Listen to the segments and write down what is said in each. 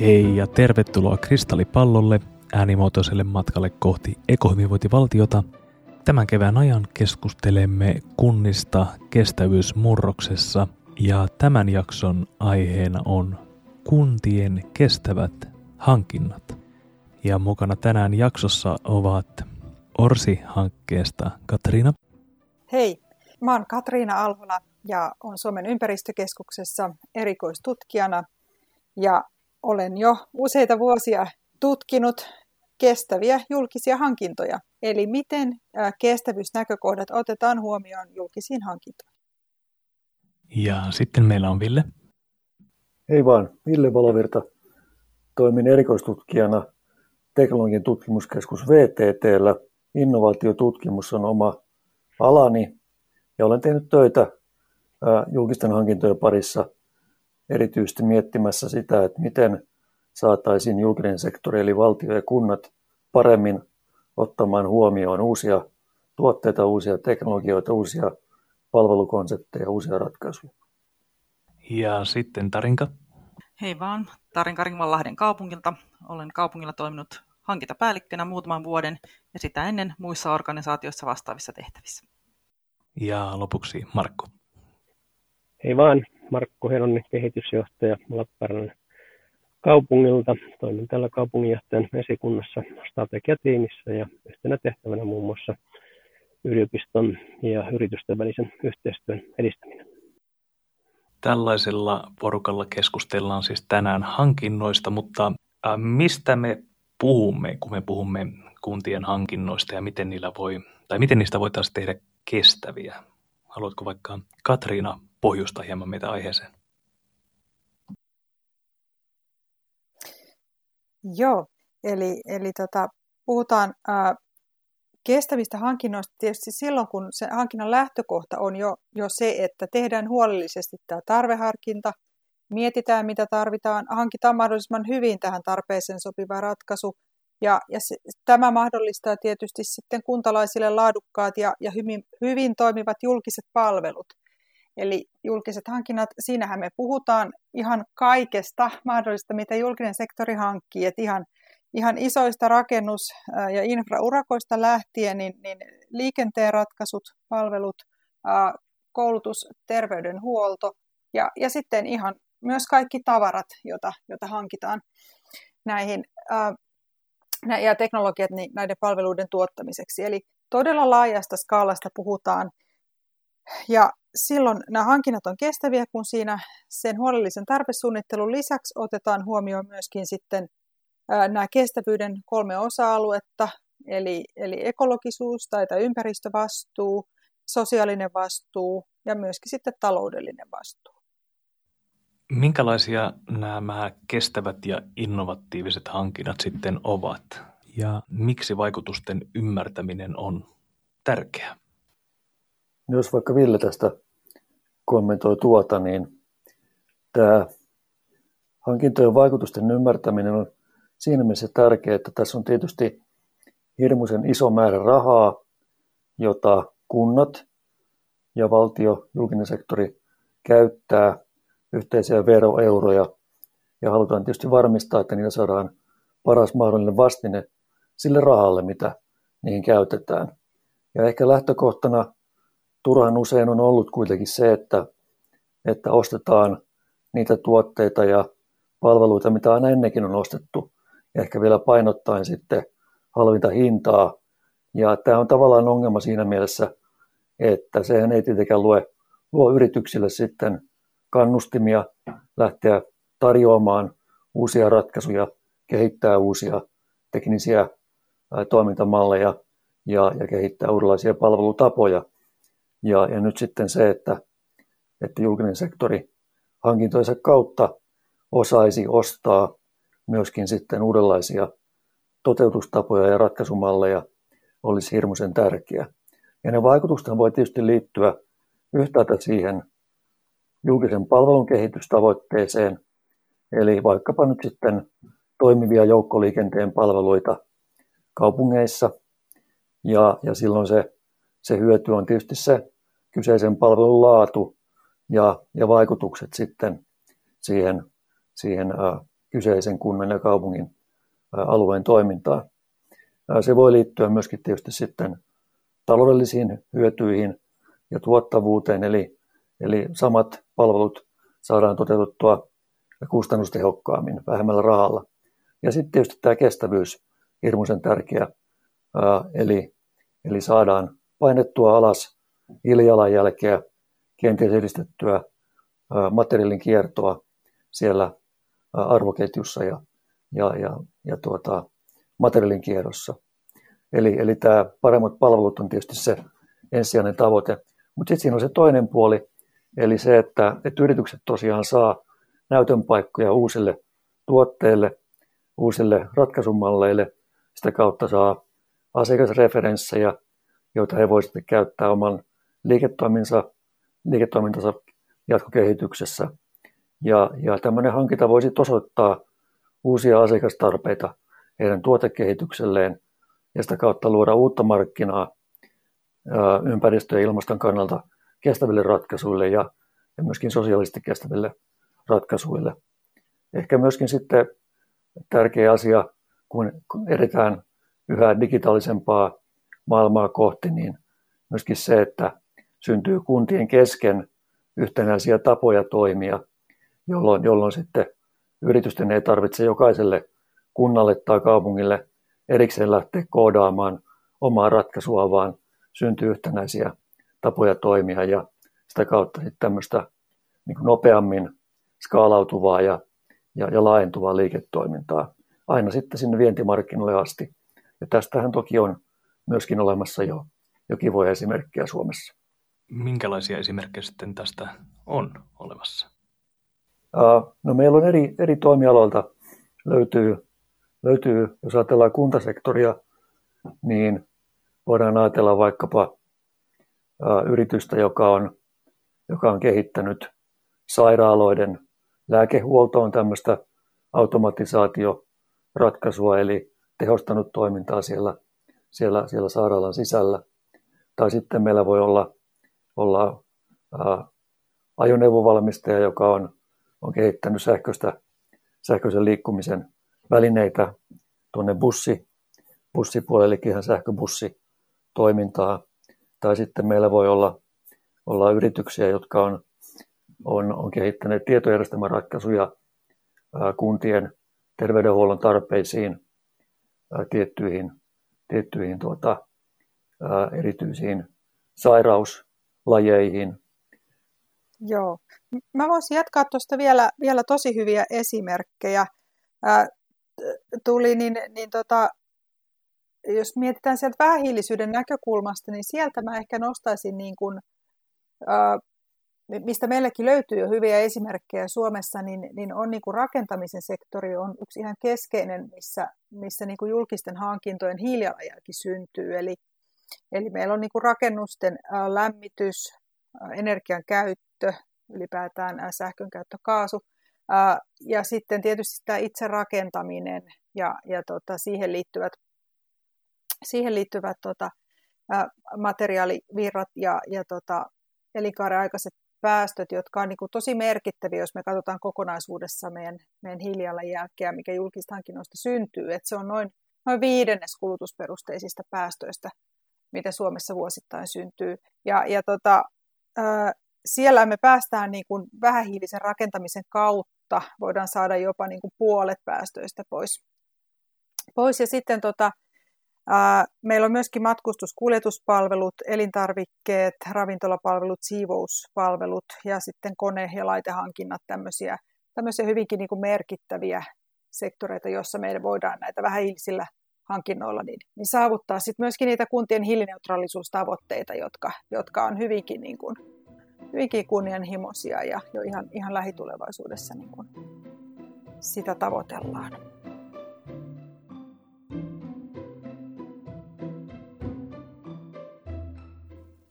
Hei ja tervetuloa Kristallipallolle äänimuotoiselle matkalle kohti ekohyvinvointivaltiota. Tämän kevään ajan keskustelemme kunnista kestävyysmurroksessa ja tämän jakson aiheena on kuntien kestävät hankinnat. Ja mukana tänään jaksossa ovat Orsi-hankkeesta Katriina. Hei, mä oon Katriina Alhola ja on Suomen ympäristökeskuksessa erikoistutkijana ja olen jo useita vuosia tutkinut kestäviä julkisia hankintoja, eli miten kestävyysnäkökohdat otetaan huomioon julkisiin hankintoihin. Ja sitten meillä on Ville. Hei vaan, Ville Valovirta. Toimin erikoistutkijana Teknologian tutkimuskeskus VTTllä. Innovaatiotutkimus on oma alani ja olen tehnyt töitä julkisten hankintojen parissa erityisesti miettimässä sitä, että miten saataisiin julkinen sektori eli valtio ja kunnat paremmin ottamaan huomioon uusia tuotteita, uusia teknologioita, uusia palvelukonsepteja, uusia ratkaisuja. Ja sitten Tarinka. Hei vaan, Tarinka Ringvanlahden kaupungilta. Olen kaupungilla toiminut hankintapäällikkönä muutaman vuoden ja sitä ennen muissa organisaatioissa vastaavissa tehtävissä. Ja lopuksi Markku. Hei vaan, Markku Heronen, kehitysjohtaja Lappeenrannan kaupungilta. Toimin tällä kaupunginjohtajan esikunnassa strategiatiimissä ja yhtenä tehtävänä muun muassa yliopiston ja yritysten välisen yhteistyön edistäminen. Tällaisella porukalla keskustellaan siis tänään hankinnoista, mutta mistä me puhumme, kun me puhumme kuntien hankinnoista ja miten, niillä voi, tai miten niistä voitaisiin tehdä kestäviä? Haluatko vaikka Katriina pohjusta hieman meitä aiheeseen? Joo, eli, eli tota, puhutaan ää, kestävistä hankinnoista tietysti silloin, kun se hankinnan lähtökohta on jo, jo se, että tehdään huolellisesti tämä tarveharkinta, mietitään mitä tarvitaan, hankitaan mahdollisimman hyvin tähän tarpeeseen sopiva ratkaisu, ja, ja se, tämä mahdollistaa tietysti sitten kuntalaisille laadukkaat ja, ja hyvin, hyvin toimivat julkiset palvelut. Eli julkiset hankinnat, siinähän me puhutaan ihan kaikesta mahdollista, mitä julkinen sektori hankkii. Et ihan, ihan isoista rakennus- ja infraurakoista lähtien, niin, niin liikenteen ratkaisut, palvelut, koulutus, terveydenhuolto ja, ja sitten ihan myös kaikki tavarat, joita, joita hankitaan näihin ja teknologiat niin näiden palveluiden tuottamiseksi. Eli todella laajasta skaalasta puhutaan. Ja silloin nämä hankinnat on kestäviä, kun siinä sen huolellisen tarpesuunnittelun lisäksi otetaan huomioon myöskin sitten nämä kestävyyden kolme osa-aluetta, eli, eli ekologisuus tai, tai ympäristövastuu, sosiaalinen vastuu ja myöskin sitten taloudellinen vastuu. Minkälaisia nämä kestävät ja innovatiiviset hankinnat sitten ovat? Ja miksi vaikutusten ymmärtäminen on tärkeää? Jos vaikka Ville tästä kommentoi tuota, niin tämä hankintojen vaikutusten ymmärtäminen on siinä mielessä tärkeää, että tässä on tietysti hirmuisen iso määrä rahaa, jota kunnat ja valtio, julkinen sektori käyttää yhteisiä veroeuroja ja halutaan tietysti varmistaa, että niillä saadaan paras mahdollinen vastine sille rahalle, mitä niihin käytetään. Ja ehkä lähtökohtana turhan usein on ollut kuitenkin se, että, että ostetaan niitä tuotteita ja palveluita, mitä aina ennenkin on ostettu, ja ehkä vielä painottaen sitten halvinta hintaa. Ja tämä on tavallaan ongelma siinä mielessä, että sehän ei tietenkään lue, luo yrityksille sitten kannustimia lähteä tarjoamaan uusia ratkaisuja, kehittää uusia teknisiä toimintamalleja ja, ja kehittää uudenlaisia palvelutapoja. Ja, ja nyt sitten se, että, että julkinen sektori hankintojensa kautta osaisi ostaa myöskin sitten uudenlaisia toteutustapoja ja ratkaisumalleja, olisi hirmuisen tärkeä. Ja ne vaikutukset voi tietysti liittyä yhtäältä siihen julkisen palvelun kehitystavoitteeseen, eli vaikkapa nyt sitten toimivia joukkoliikenteen palveluita kaupungeissa, ja, ja silloin se, se hyöty on tietysti se kyseisen palvelun laatu ja, ja vaikutukset sitten siihen, siihen ä, kyseisen kunnan ja kaupungin alueen toimintaa. Se voi liittyä myöskin tietysti sitten taloudellisiin hyötyihin ja tuottavuuteen, eli, eli samat palvelut saadaan toteutettua kustannustehokkaammin, vähemmällä rahalla. Ja sitten tietysti tämä kestävyys, hirmuisen tärkeä, eli, eli saadaan painettua alas hiilijalanjälkeä, kenties edistettyä materiaalin kiertoa siellä arvoketjussa ja, ja, ja, ja tuota, materiaalin kierrossa. Eli, eli tämä paremmat palvelut on tietysti se ensisijainen tavoite. Mutta sitten siinä on se toinen puoli, eli se, että, että yritykset tosiaan saa näytön paikkoja uusille tuotteille, uusille ratkaisumalleille, sitä kautta saa asiakasreferenssejä, joita he sitten käyttää oman liiketoimintansa, liiketoimintansa jatkokehityksessä. Ja, ja tämmöinen hankinta voisi osoittaa uusia asiakastarpeita heidän tuotekehitykselleen ja sitä kautta luoda uutta markkinaa ympäristö- ja ilmaston kannalta kestäville ratkaisuille ja, ja myöskin sosiaalisesti kestäville ratkaisuille. Ehkä myöskin sitten tärkeä asia, kun edetään yhä digitaalisempaa maailmaa kohti, niin myöskin se, että syntyy kuntien kesken yhtenäisiä tapoja toimia, jolloin, jolloin sitten yritysten ei tarvitse jokaiselle kunnalle tai kaupungille erikseen lähteä koodaamaan omaa ratkaisua, vaan syntyy yhtenäisiä tapoja toimia ja sitä kautta sitten tämmöistä niin nopeammin skaalautuvaa ja, ja, ja laajentuvaa liiketoimintaa aina sitten sinne vientimarkkinoille asti. Ja tästähän toki on myöskin olemassa jo jokin voi esimerkkejä Suomessa. Minkälaisia esimerkkejä sitten tästä on olemassa? No meillä on eri, eri toimialoilta löytyy, löytyy, jos ajatellaan kuntasektoria, niin voidaan ajatella vaikkapa yritystä, joka on, joka on kehittänyt sairaaloiden lääkehuoltoon tämmöistä automatisaatioratkaisua, eli tehostanut toimintaa siellä, siellä, siellä sairaalan sisällä. Tai sitten meillä voi olla, olla ää, ajoneuvovalmistaja, joka on, on kehittänyt sähköistä, sähköisen liikkumisen välineitä tuonne bussi, bussipuolellekin ihan sähköbussitoimintaa. Tai sitten meillä voi olla, olla yrityksiä, jotka on, on, on kehittäneet tietojärjestelmäratkaisuja ää, kuntien terveydenhuollon tarpeisiin, ää, tiettyihin, tiettyihin tuota, ää, erityisiin sairauslajeihin. Joo. Mä voisin jatkaa tuosta vielä, vielä tosi hyviä esimerkkejä. Ää, tuli, niin, niin tota, jos mietitään sieltä vähähiilisyyden näkökulmasta, niin sieltä mä ehkä nostaisin, niin kuin, ää, mistä meillekin löytyy jo hyviä esimerkkejä Suomessa, niin, niin on niin kuin rakentamisen sektori on yksi ihan keskeinen, missä, missä niin kuin julkisten hankintojen hiilijalanjälki syntyy. Eli, eli meillä on niin kuin rakennusten lämmitys, energian käyttö, ylipäätään ää, sähkön käyttö, kaasu, ja sitten tietysti tämä itse rakentaminen ja, ja tota, siihen liittyvät siihen liittyvät tota, materiaalivirrat ja, ja tota, elinkaaren aikaiset päästöt, jotka on niin kuin tosi merkittäviä, jos me katsotaan kokonaisuudessa meidän, meidän hiilijalanjälkeä, mikä julkista hankinnoista syntyy. että se on noin, noin viidennes kulutusperusteisista päästöistä, mitä Suomessa vuosittain syntyy. Ja, ja tota, ää, siellä me päästään niin kuin vähähiilisen rakentamisen kautta, voidaan saada jopa niin kuin puolet päästöistä pois. pois. Ja sitten tota, Meillä on myöskin matkustuskuljetuspalvelut, elintarvikkeet, ravintolapalvelut, siivouspalvelut ja sitten kone- ja laitehankinnat, tämmöisiä, tämmöisiä hyvinkin niin kuin merkittäviä sektoreita, joissa meidän voidaan näitä vähähiilisillä hankinnoilla niin, niin saavuttaa sitten myöskin niitä kuntien hiilineutraalisuustavoitteita, jotka, jotka on hyvinkin, niin kuin, hyvinkin kunnianhimoisia ja jo ihan, ihan lähitulevaisuudessa niin kuin sitä tavoitellaan.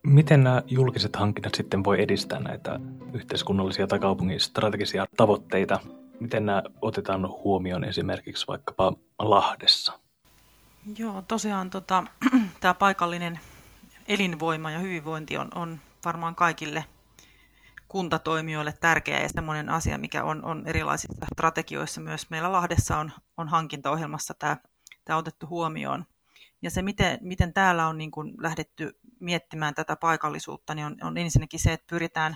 Miten nämä julkiset hankinnat sitten voi edistää näitä yhteiskunnallisia tai kaupungin strategisia tavoitteita? Miten nämä otetaan huomioon esimerkiksi vaikkapa Lahdessa? Joo, tosiaan tota, tämä paikallinen elinvoima ja hyvinvointi on, on varmaan kaikille, kuntatoimijoille tärkeä ja semmoinen asia, mikä on, on erilaisissa strategioissa myös meillä Lahdessa on, on hankintaohjelmassa tämä, tämä otettu huomioon. Ja se, miten, miten täällä on niin kuin lähdetty miettimään tätä paikallisuutta, niin on, on ensinnäkin se, että pyritään,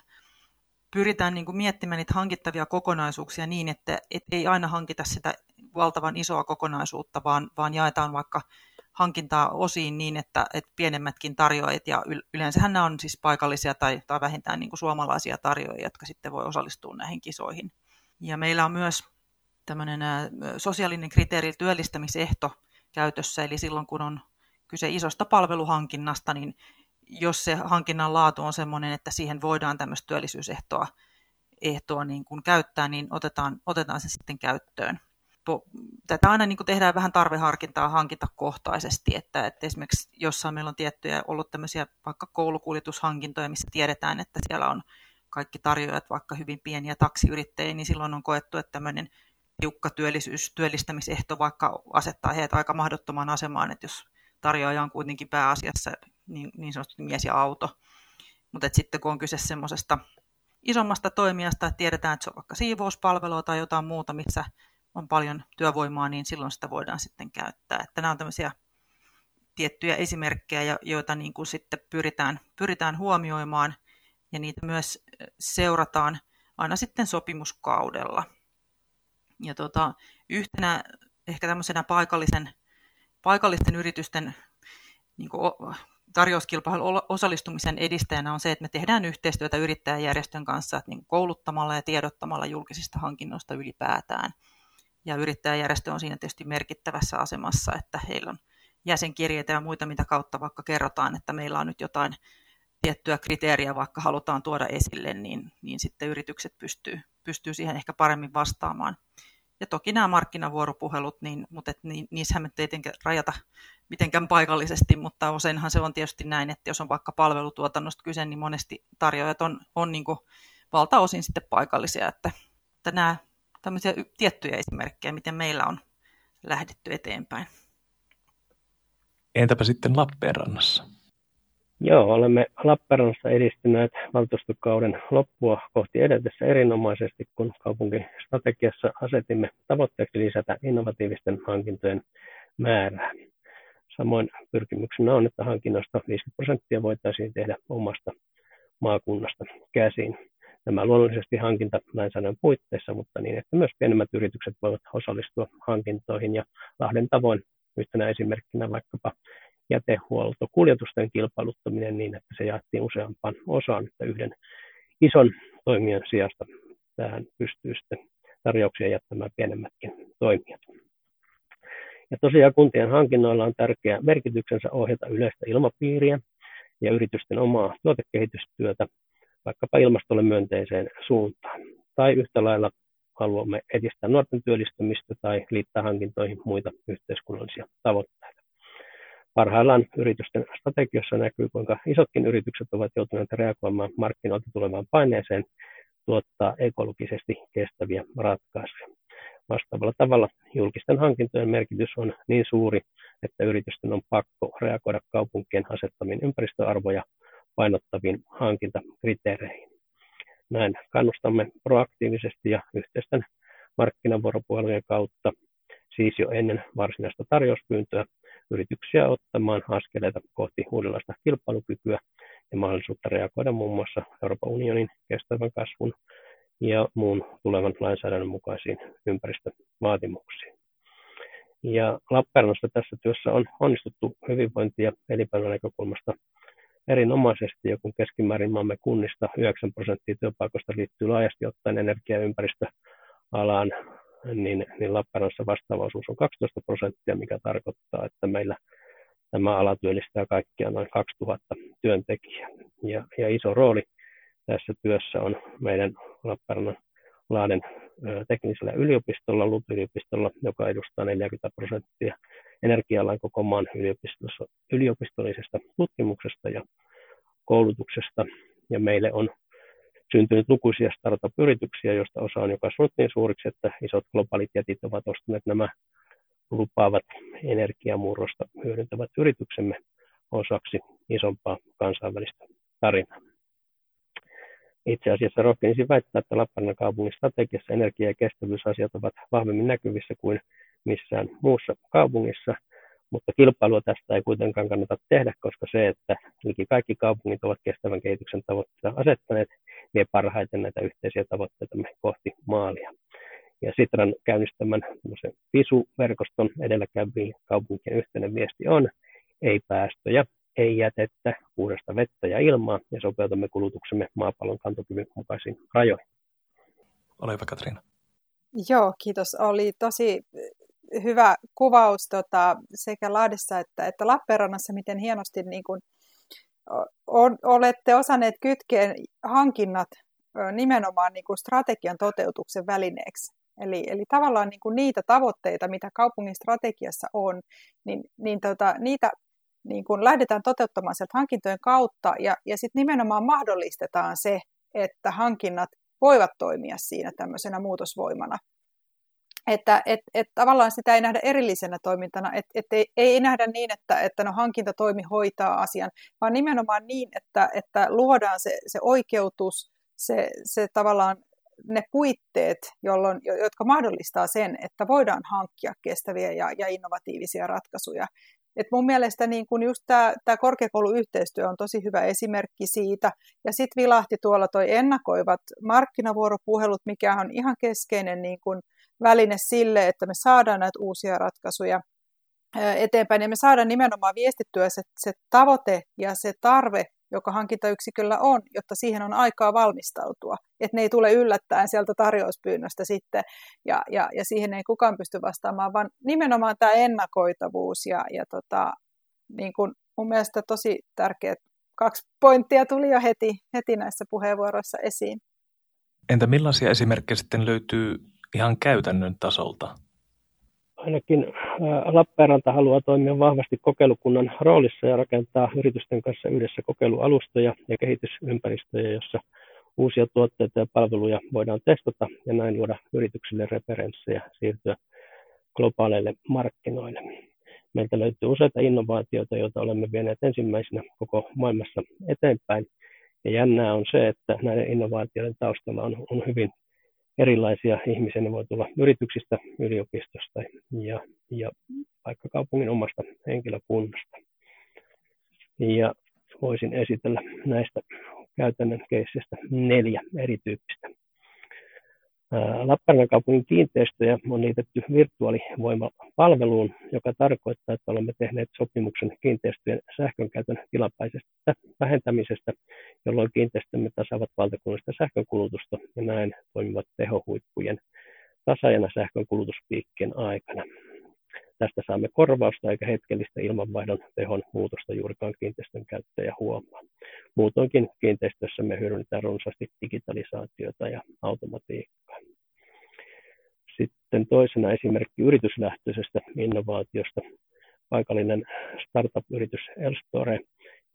pyritään niin kuin miettimään niitä hankittavia kokonaisuuksia niin, että et ei aina hankita sitä valtavan isoa kokonaisuutta, vaan, vaan jaetaan vaikka hankintaa osiin niin, että, että pienemmätkin tarjoajat, ja yleensähän nämä on siis paikallisia tai, tai vähintään niin kuin suomalaisia tarjoajia, jotka sitten voi osallistua näihin kisoihin. Ja meillä on myös tämmöinen sosiaalinen kriteeri työllistämisehto käytössä, eli silloin kun on kyse isosta palveluhankinnasta, niin jos se hankinnan laatu on sellainen, että siihen voidaan tämmöistä työllisyysehtoa ehtoa niin kuin käyttää, niin otetaan, otetaan se sitten käyttöön. Tätä aina niin kuin tehdään vähän tarveharkintaa hankintakohtaisesti, että, että esimerkiksi jossain meillä on tiettyjä ollut tämmöisiä vaikka koulukuljetushankintoja, missä tiedetään, että siellä on kaikki tarjoajat vaikka hyvin pieniä taksiyrittäjiä, niin silloin on koettu, että tämmöinen tiukka työllisyys, työllistämisehto vaikka asettaa heidät aika mahdottomaan asemaan, että jos tarjoaja on kuitenkin pääasiassa niin, niin sanotusti mies ja auto. Mutta sitten kun on kyse semmoisesta isommasta toimijasta, että tiedetään, että se on vaikka siivouspalvelua tai jotain muuta, missä on paljon työvoimaa, niin silloin sitä voidaan sitten käyttää. Että nämä on tämmöisiä tiettyjä esimerkkejä, joita niin kuin sitten pyritään, pyritään huomioimaan, ja niitä myös seurataan aina sitten sopimuskaudella. Ja tota, yhtenä ehkä tämmöisenä paikallisen, paikallisten yritysten niin kuin tarjouskilpailun osallistumisen edistäjänä on se, että me tehdään yhteistyötä yrittäjäjärjestön kanssa että niin kouluttamalla ja tiedottamalla julkisista hankinnoista ylipäätään – ja yrittäjäjärjestö on siinä tietysti merkittävässä asemassa, että heillä on jäsenkirjeitä ja muita, mitä kautta vaikka kerrotaan, että meillä on nyt jotain tiettyä kriteeriä vaikka halutaan tuoda esille, niin, niin sitten yritykset pystyy, pystyy siihen ehkä paremmin vastaamaan. Ja toki nämä markkinavuoropuhelut, niin, mutta et, niin, niissähän me tietenkään rajata mitenkään paikallisesti, mutta useinhan se on tietysti näin, että jos on vaikka palvelutuotannosta kyse, niin monesti tarjoajat on, on niin valtaosin sitten paikallisia, että, että nämä tämmöisiä tiettyjä esimerkkejä, miten meillä on lähdetty eteenpäin. Entäpä sitten Lappeenrannassa? Joo, olemme Lappeenrannassa edistyneet valtuustokauden loppua kohti edetessä erinomaisesti, kun kaupunkistrategiassa asetimme tavoitteeksi lisätä innovatiivisten hankintojen määrää. Samoin pyrkimyksenä on, että hankinnoista 50 prosenttia voitaisiin tehdä omasta maakunnasta käsin. Nämä luonnollisesti hankintalainsäädännön puitteissa, mutta niin, että myös pienemmät yritykset voivat osallistua hankintoihin. Ja Lahden tavoin yhtenä esimerkkinä vaikkapa jätehuoltokuljetusten kilpailuttaminen niin, että se jaettiin useampaan osaan, että yhden ison toimijan sijasta tähän pystyy sitten tarjouksia jättämään pienemmätkin toimijat. Ja tosiaan kuntien hankinnoilla on tärkeä merkityksensä ohjata yleistä ilmapiiriä ja yritysten omaa tuotekehitystyötä vaikkapa ilmastolle myönteiseen suuntaan. Tai yhtä lailla haluamme edistää nuorten työllistymistä tai liittää hankintoihin muita yhteiskunnallisia tavoitteita. Parhaillaan yritysten strategiossa näkyy, kuinka isotkin yritykset ovat joutuneet reagoimaan markkinoilta tulevaan paineeseen tuottaa ekologisesti kestäviä ratkaisuja. Vastaavalla tavalla julkisten hankintojen merkitys on niin suuri, että yritysten on pakko reagoida kaupunkien asettamiin ympäristöarvoja painottaviin hankintakriteereihin. Näin kannustamme proaktiivisesti ja yhteisten markkinavuoropuhelujen kautta, siis jo ennen varsinaista tarjouspyyntöä, yrityksiä ottamaan askeleita kohti uudenlaista kilpailukykyä ja mahdollisuutta reagoida muun muassa Euroopan unionin kestävän kasvun ja muun tulevan lainsäädännön mukaisiin ympäristövaatimuksiin. Ja Lappeenrannassa tässä työssä on onnistuttu hyvinvointi- ja elinpäivän näkökulmasta erinomaisesti, ja kun keskimäärin maamme kunnista 9 prosenttia työpaikoista liittyy laajasti ottaen energia- ja ympäristöalaan, niin, niin Lappeenrannassa vastaava osuus on 12 prosenttia, mikä tarkoittaa, että meillä tämä ala työllistää kaikkiaan noin 2000 työntekijää. Ja, ja iso rooli tässä työssä on meidän Lappeenrannan Laaden teknisellä yliopistolla, LUT-yliopistolla, joka edustaa 40 prosenttia energia-alan koko maan yliopistollisesta tutkimuksesta ja koulutuksesta. Ja meille on syntynyt lukuisia startup-yrityksiä, joista osa on jo kasvanut niin suuriksi, että isot globaalit jätit ovat ostaneet nämä lupaavat energiamurrosta hyödyntävät yrityksemme osaksi isompaa kansainvälistä tarinaa. Itse asiassa rohkenisin väittää, että Lappeenrannan kaupungin strategiassa energia- ja kestävyysasiat ovat vahvemmin näkyvissä kuin missään muussa kaupungissa, mutta kilpailua tästä ei kuitenkaan kannata tehdä, koska se, että liki kaikki kaupungit ovat kestävän kehityksen tavoitteita asettaneet, vie parhaiten näitä yhteisiä tavoitteita kohti maalia. Ja Sitran käynnistämän VISU-verkoston edelläkäyviin kaupunkien yhteinen viesti on, ei päästöjä, ei jätettä, puhdasta vettä ja ilmaa ja sopeutamme kulutuksemme maapallon kantokyvyn mukaisiin rajoihin. Ole hyvä, Katriina. Joo, kiitos. Oli tosi hyvä kuvaus tota, sekä Lahdessa että, että Lappeenrannassa, miten hienosti niin kuin, on, olette osanneet kytkeä hankinnat nimenomaan niin kuin strategian toteutuksen välineeksi. Eli, eli tavallaan niin kuin niitä tavoitteita, mitä kaupungin strategiassa on, niin, niin tota, niitä niin kuin lähdetään toteuttamaan sieltä hankintojen kautta ja, ja sitten nimenomaan mahdollistetaan se, että hankinnat voivat toimia siinä tämmöisenä muutosvoimana. Että et, et tavallaan sitä ei nähdä erillisenä toimintana, että et ei, ei nähdä niin, että, että no hankintatoimi hoitaa asian, vaan nimenomaan niin, että, että luodaan se, se oikeutus, se, se tavallaan ne puitteet, jolloin, jotka mahdollistaa sen, että voidaan hankkia kestäviä ja, ja innovatiivisia ratkaisuja. Et mun mielestä niin kun just tämä, korkeakouluyhteistyö on tosi hyvä esimerkki siitä. Ja sitten vilahti tuolla toi ennakoivat markkinavuoropuhelut, mikä on ihan keskeinen niin kun väline sille, että me saadaan näitä uusia ratkaisuja eteenpäin. Ja me saadaan nimenomaan viestittyä se, se tavoite ja se tarve joka hankintayksiköllä on, jotta siihen on aikaa valmistautua. Että ne ei tule yllättäen sieltä tarjouspyynnöstä sitten ja, ja, ja siihen ei kukaan pysty vastaamaan, vaan nimenomaan tämä ennakoitavuus ja, ja tota, niin kun mun mielestä tosi tärkeät kaksi pointtia tuli jo heti, heti näissä puheenvuoroissa esiin. Entä millaisia esimerkkejä sitten löytyy ihan käytännön tasolta ainakin Lappeenranta haluaa toimia vahvasti kokeilukunnan roolissa ja rakentaa yritysten kanssa yhdessä kokeilualustoja ja kehitysympäristöjä, jossa uusia tuotteita ja palveluja voidaan testata ja näin luoda yrityksille referenssejä siirtyä globaaleille markkinoille. Meiltä löytyy useita innovaatioita, joita olemme vieneet ensimmäisenä koko maailmassa eteenpäin. Ja jännää on se, että näiden innovaatioiden taustalla on, on hyvin erilaisia ihmisiä. Ne voi tulla yrityksistä, yliopistosta ja, ja vaikka kaupungin omasta henkilökunnasta. Ja voisin esitellä näistä käytännön keisseistä neljä erityyppistä. Lappeenrannan kaupungin kiinteistöjä on liitetty virtuaalivoimapalveluun, joka tarkoittaa, että olemme tehneet sopimuksen kiinteistöjen sähkönkäytön tilapäisestä vähentämisestä, jolloin kiinteistömme tasaavat valtakunnallista sähkönkulutusta ja näin toimivat tehohuippujen tasaajana sähkönkulutuspiikkien aikana. Tästä saamme korvausta eikä hetkellistä ilmanvaihdon tehon muutosta juurikaan kiinteistön käyttäjä huomaa. Muutoinkin kiinteistössä me hyödynnetään runsaasti digitalisaatiota ja automatiikkaa. Sitten toisena esimerkki yrityslähtöisestä innovaatiosta. Paikallinen startup-yritys Elstore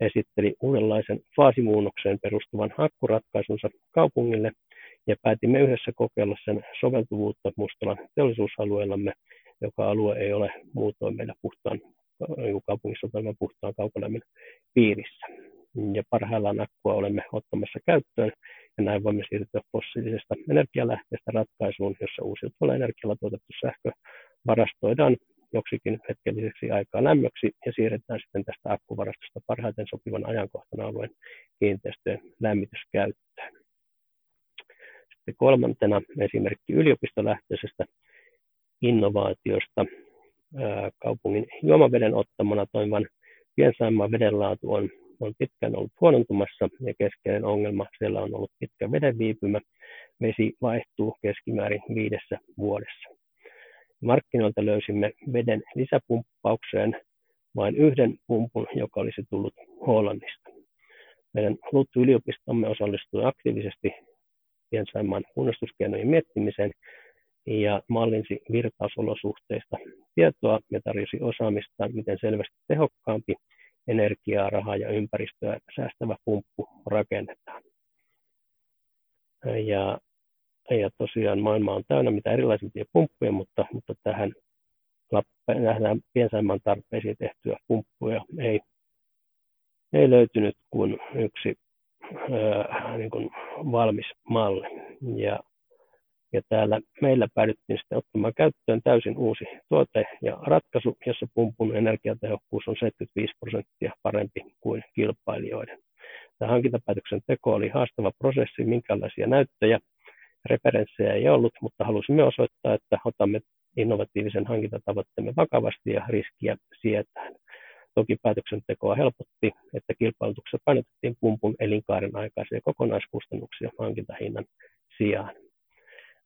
esitteli uudenlaisen faasimuunnokseen perustuvan akkuratkaisunsa kaupungille ja päätimme yhdessä kokeilla sen soveltuvuutta Mustalan teollisuusalueellamme joka alue ei ole muutoin meillä puhtaan, niin kaupungissa toimivan puhtaan kaukolämmön piirissä. Ja parhaillaan akkua olemme ottamassa käyttöön, ja näin voimme siirtyä fossiilisesta energialähteestä ratkaisuun, jossa uusiutuvalla energialla tuotettu sähkö varastoidaan joksikin hetkelliseksi aikaa lämmöksi ja siirretään sitten tästä akkuvarastosta parhaiten sopivan ajankohtana alueen kiinteistöjen lämmityskäyttöön. Sitten kolmantena esimerkki yliopistolähtöisestä innovaatiosta. Kaupungin juomaveden ottamana toimivan Piensaimaan veden laatu on, on pitkään ollut huonontumassa ja keskeinen ongelma siellä on ollut pitkä veden viipymä. Vesi vaihtuu keskimäärin viidessä vuodessa. Markkinoilta löysimme veden lisäpumppaukseen vain yhden pumpun, joka olisi tullut Hollannista. Meidän Luttu-yliopistomme osallistui aktiivisesti Piensaimaan kunnostuskeinojen miettimiseen ja mallinsi virtausolosuhteista tietoa ja tarjosi osaamista, miten selvästi tehokkaampi energiaa, rahaa ja ympäristöä säästävä pumppu rakennetaan. Ja, ja tosiaan maailma on täynnä mitä erilaisimpia pumppuja, mutta, mutta tähän nähdään piensaimman tarpeisiin tehtyä pumppuja ei, ei löytynyt kuin yksi ää, niin kuin valmis malli. Ja, ja täällä meillä päädyttiin sitten ottamaan käyttöön täysin uusi tuote ja ratkaisu, jossa pumpun energiatehokkuus on 75 prosenttia parempi kuin kilpailijoiden. Tämä hankintapäätöksen teko oli haastava prosessi, minkälaisia näyttöjä, referenssejä ei ollut, mutta halusimme osoittaa, että otamme innovatiivisen hankintatavoitteemme vakavasti ja riskiä sietään. Toki päätöksentekoa helpotti, että kilpailutuksessa painotettiin pumpun elinkaaren aikaisia kokonaiskustannuksia hankintahinnan sijaan.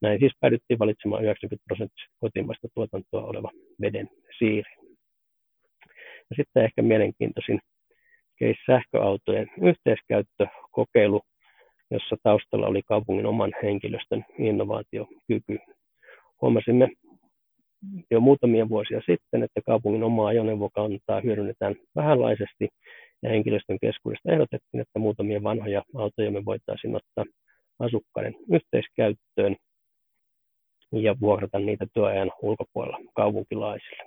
Näin siis päädyttiin valitsemaan 90 prosenttia kotimaista tuotantoa oleva veden siiri. Ja sitten ehkä mielenkiintoisin case sähköautojen yhteiskäyttökokeilu, jossa taustalla oli kaupungin oman henkilöstön innovaatiokyky. Huomasimme jo muutamia vuosia sitten, että kaupungin omaa ajoneuvokantaa hyödynnetään vähänlaisesti ja henkilöstön keskuudesta ehdotettiin, että muutamia vanhoja autoja me voitaisiin ottaa asukkaiden yhteiskäyttöön ja vuokrata niitä työajan ulkopuolella kaupunkilaisille.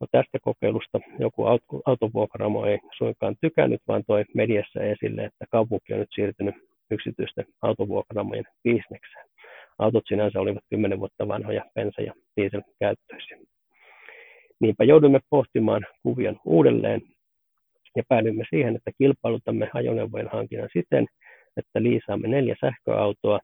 No tästä kokeilusta joku autovuokramo ei suinkaan tykännyt, vaan toi mediassa esille, että kaupunki on nyt siirtynyt yksityisten autovuokramojen bisnekseen. Autot sinänsä olivat 10 vuotta vanhoja bensa- ja dieselkäyttöisiä. Niinpä joudumme pohtimaan kuvion uudelleen ja päädyimme siihen, että kilpailutamme ajoneuvojen hankinnan siten, että liisaamme neljä sähköautoa,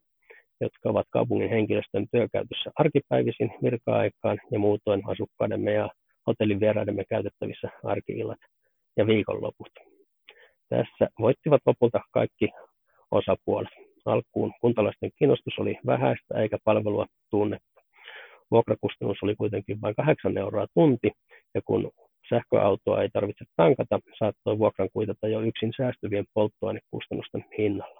jotka ovat kaupungin henkilöstön työkäytössä arkipäivisin virka-aikaan ja muutoin asukkaidemme ja hotellin vieraidemme käytettävissä arkiillat ja viikonloput. Tässä voittivat lopulta kaikki osapuolet. Alkuun kuntalaisten kiinnostus oli vähäistä eikä palvelua tunnettu. Vuokrakustannus oli kuitenkin vain 8 euroa tunti, ja kun sähköautoa ei tarvitse tankata, saattoi vuokran kuitata jo yksin säästyvien polttoainekustannusten hinnalla.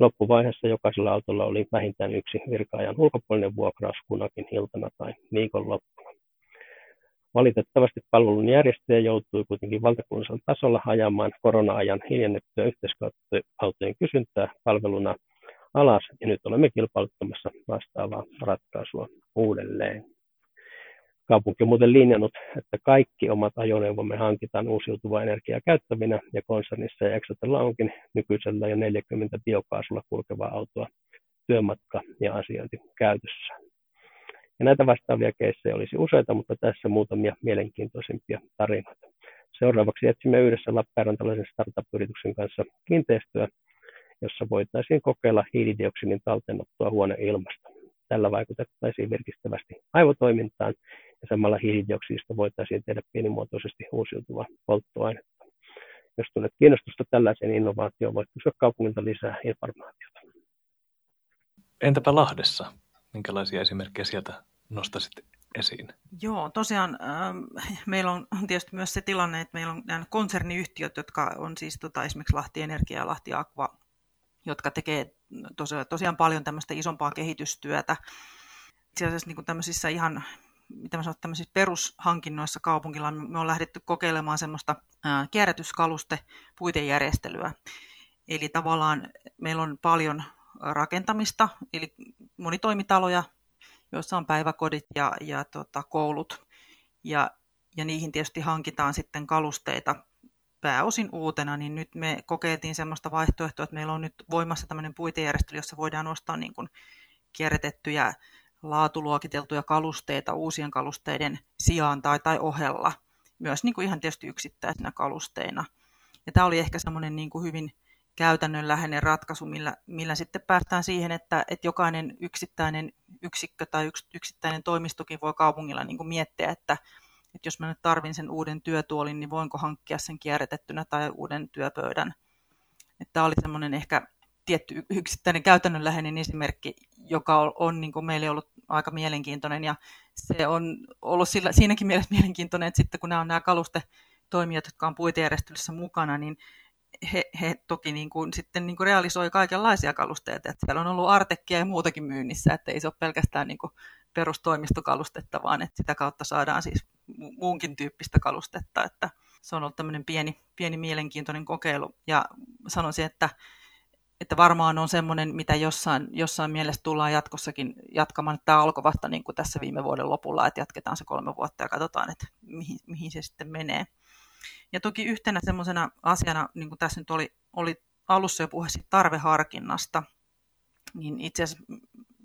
Loppuvaiheessa jokaisella autolla oli vähintään yksi virka-ajan ulkopuolinen vuokraus kunakin iltana tai viikonloppuna. Valitettavasti palvelun järjestäjä joutui kuitenkin valtakunnallisella tasolla ajamaan korona-ajan hiljennettyä yhteiskäyttöautojen kysyntää palveluna alas, ja nyt olemme kilpailuttamassa vastaavaa ratkaisua uudelleen. Kaupunki on muuten linjannut, että kaikki omat ajoneuvomme hankitaan uusiutuvaa energiaa käyttävinä, ja konsernissa ja Exotella onkin nykyisellä jo 40 biokaasulla kulkevaa autoa työmatka- ja asiointi käytössä. Ja näitä vastaavia keissejä olisi useita, mutta tässä muutamia mielenkiintoisimpia tarinoita. Seuraavaksi etsimme yhdessä Lappeenrantalaisen startup-yrityksen kanssa kiinteistöä, jossa voitaisiin kokeilla hiilidioksidin talteenottoa huoneilmasta. Tällä vaikutettaisiin virkistävästi aivotoimintaan ja samalla hiilidioksidista voitaisiin tehdä pienimuotoisesti uusiutuvaa polttoainetta. Jos tunnet kiinnostusta tällaiseen innovaatioon, voit kysyä kaupungilta lisää informaatiota. Entäpä Lahdessa? Minkälaisia esimerkkejä sieltä nostasit esiin? Joo, tosiaan äh, meillä on tietysti myös se tilanne, että meillä on nämä konserniyhtiöt, jotka on siis tota, esimerkiksi Lahti Energia ja Lahti Aqua, jotka tekee tosiaan, tosiaan paljon tämmöistä isompaa kehitystyötä. Itse asiassa niin kuin tämmöisissä ihan mitä mä sanon, tämmöisissä perushankinnoissa kaupungilla me on lähdetty kokeilemaan semmoista kierrätyskaluste puitejärjestelyä. Eli tavallaan meillä on paljon rakentamista, eli monitoimitaloja, joissa on päiväkodit ja, ja tota, koulut. Ja, ja niihin tietysti hankitaan sitten kalusteita pääosin uutena, niin nyt me kokeiltiin sellaista vaihtoehtoa, että meillä on nyt voimassa tämmöinen puitejärjestely, jossa voidaan ostaa niin kuin kierrätettyjä laatuluokiteltuja kalusteita uusien kalusteiden sijaan tai, tai ohella, myös niin kuin ihan tietysti yksittäisinä kalusteina. Ja tämä oli ehkä semmoinen niin hyvin käytännönläheinen ratkaisu, millä, millä sitten päästään siihen, että, että jokainen yksittäinen yksikkö tai yks, yksittäinen toimistokin voi kaupungilla niin kuin miettiä, että, että jos mä nyt tarvin sen uuden työtuolin, niin voinko hankkia sen kierrätettynä tai uuden työpöydän. Että tämä oli semmoinen ehkä tietty yksittäinen käytännönläheinen esimerkki, joka on, on niin kuin meille ollut aika mielenkiintoinen ja se on ollut sillä, siinäkin mielessä mielenkiintoinen, että sitten kun nämä on nämä kalustetoimijat, jotka on puitejärjestelyssä mukana, niin he, he toki niin kuin, sitten niin kuin realisoi kaikenlaisia kalusteita. Että siellä on ollut artekkia ja muutakin myynnissä, että ei se ole pelkästään niin kuin perustoimistokalustetta, vaan että sitä kautta saadaan siis muunkin tyyppistä kalustetta. Että se on ollut tämmöinen pieni, pieni mielenkiintoinen kokeilu. Ja sanoisin, että, että varmaan on semmoinen, mitä jossain, jossain mielessä tullaan jatkossakin jatkamaan. Tämä alkoi vasta niin kuin tässä viime vuoden lopulla, että jatketaan se kolme vuotta ja katsotaan, että mihin, mihin se sitten menee. Ja toki yhtenä semmoisena asiana, niin kuin tässä nyt oli, oli alussa jo puhe tarveharkinnasta, niin itse asiassa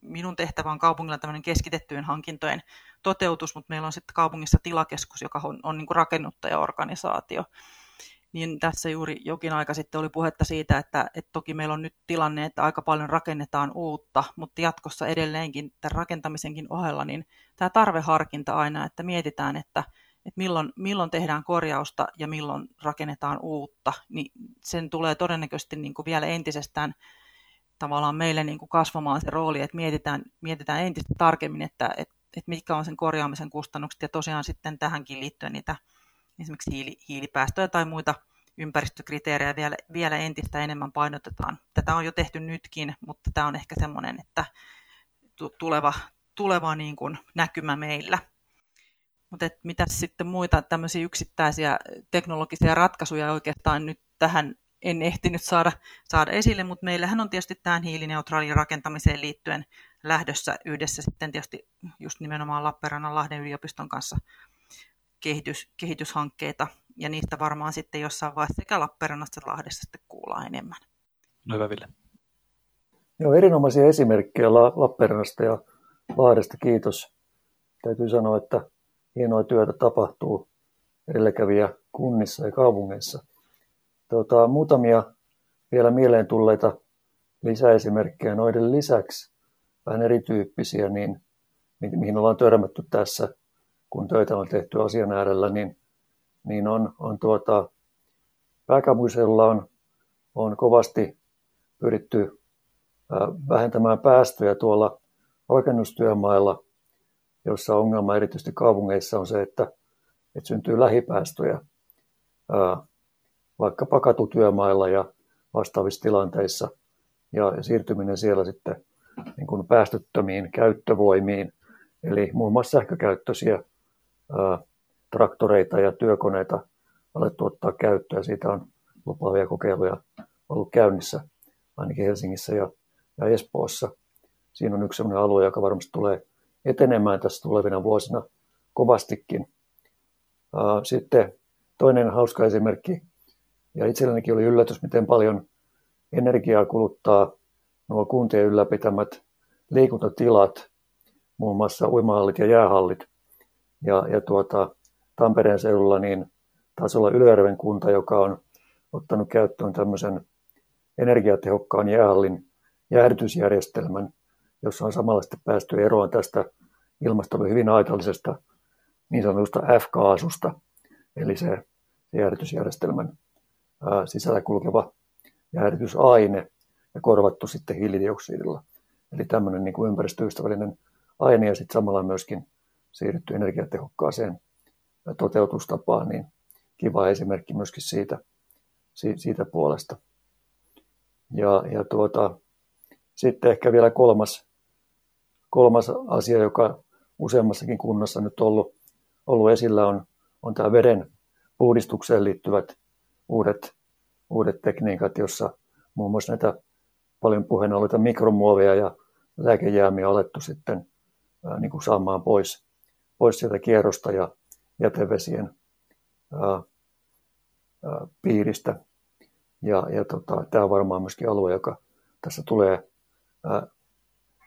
minun tehtävä on kaupungilla tämmöinen keskitettyjen hankintojen toteutus, mutta meillä on sitten kaupungissa tilakeskus, joka on, on niin kuin rakennuttajaorganisaatio. Niin tässä juuri jokin aika sitten oli puhetta siitä, että, että toki meillä on nyt tilanne, että aika paljon rakennetaan uutta, mutta jatkossa edelleenkin tämän rakentamisenkin ohella, niin tämä tarveharkinta aina, että mietitään, että, että milloin, milloin tehdään korjausta ja milloin rakennetaan uutta, niin sen tulee todennäköisesti niin kuin vielä entisestään tavallaan meille niin kuin kasvamaan se rooli, että mietitään, mietitään entistä tarkemmin, että, että, että mitkä on sen korjaamisen kustannukset ja tosiaan sitten tähänkin liittyen niitä esimerkiksi hiili, hiilipäästöjä tai muita ympäristökriteerejä vielä, vielä entistä enemmän painotetaan. Tätä on jo tehty nytkin, mutta tämä on ehkä semmoinen, että tuleva, tuleva niin kuin näkymä meillä. Mutta mitä sitten muita tämmöisiä yksittäisiä teknologisia ratkaisuja oikeastaan nyt tähän en ehtinyt saada, saada esille, mutta meillähän on tietysti tähän hiilineutraaliin rakentamiseen liittyen lähdössä yhdessä sitten tietysti just nimenomaan Lappeenrannan Lahden yliopiston kanssa kehitys, kehityshankkeita, ja niistä varmaan sitten jossain vaiheessa sekä Lappeenrannassa että Lahdessa sitten kuullaan enemmän. No hyvä, Ville. Joo, erinomaisia esimerkkejä Lappeenrannasta ja Lahdesta, kiitos. Täytyy sanoa, että hienoa työtä tapahtuu edelläkävijä kunnissa ja kaupungeissa. Tuota, muutamia vielä mieleen tulleita lisäesimerkkejä noiden lisäksi, vähän erityyppisiä, niin, mihin ollaan törmätty tässä, kun töitä on tehty asian äärellä, niin, niin on, on tuota, pääkaupunkiseudulla on, on kovasti pyritty vähentämään päästöjä tuolla rakennustyömailla, jossa ongelma erityisesti kaupungeissa on se, että, että syntyy lähipäästöjä vaikka pakatutyömailla ja vastaavissa tilanteissa. Ja, siirtyminen siellä sitten niin kuin päästöttömiin käyttövoimiin, eli muun muassa sähkökäyttöisiä traktoreita ja työkoneita alettu ottaa käyttöön. Siitä on lupaavia kokeiluja ollut käynnissä ainakin Helsingissä ja, ja Espoossa. Siinä on yksi sellainen alue, joka varmasti tulee etenemään tässä tulevina vuosina kovastikin. Sitten toinen hauska esimerkki ja itsellenikin oli yllätys, miten paljon energiaa kuluttaa nuo kuntien ylläpitämät liikuntatilat, muun muassa uimahallit ja jäähallit. Ja, ja tuota, Tampereen seudulla niin taisi olla Ylöjärven kunta, joka on ottanut käyttöön tämmöisen energiatehokkaan jäähallin jäähdytysjärjestelmän, jossa on samalla sitten päästy eroon tästä ilmastolle hyvin haitallisesta niin sanotusta F-kaasusta, eli se jäähdytysjärjestelmän sisällä kulkeva jäähdytysaine ja korvattu sitten hiilidioksidilla. Eli tämmöinen niin kuin ympäristöystävällinen aine ja sitten samalla myöskin siirrytty energiatehokkaaseen toteutustapaan, niin kiva esimerkki myöskin siitä, siitä puolesta. Ja, ja tuota, sitten ehkä vielä kolmas, kolmas asia, joka useammassakin kunnassa nyt ollut, ollut esillä, on, on tämä veden puhdistukseen liittyvät uudet, uudet tekniikat, jossa muun muassa näitä paljon puheena olleita mikromuoveja ja lääkejäämiä alettu sitten ää, niin kuin saamaan pois, pois sieltä kierrosta ja jätevesien ää, ää, piiristä. Ja, ja tota, tämä on varmaan myöskin alue, joka tässä tulee ää,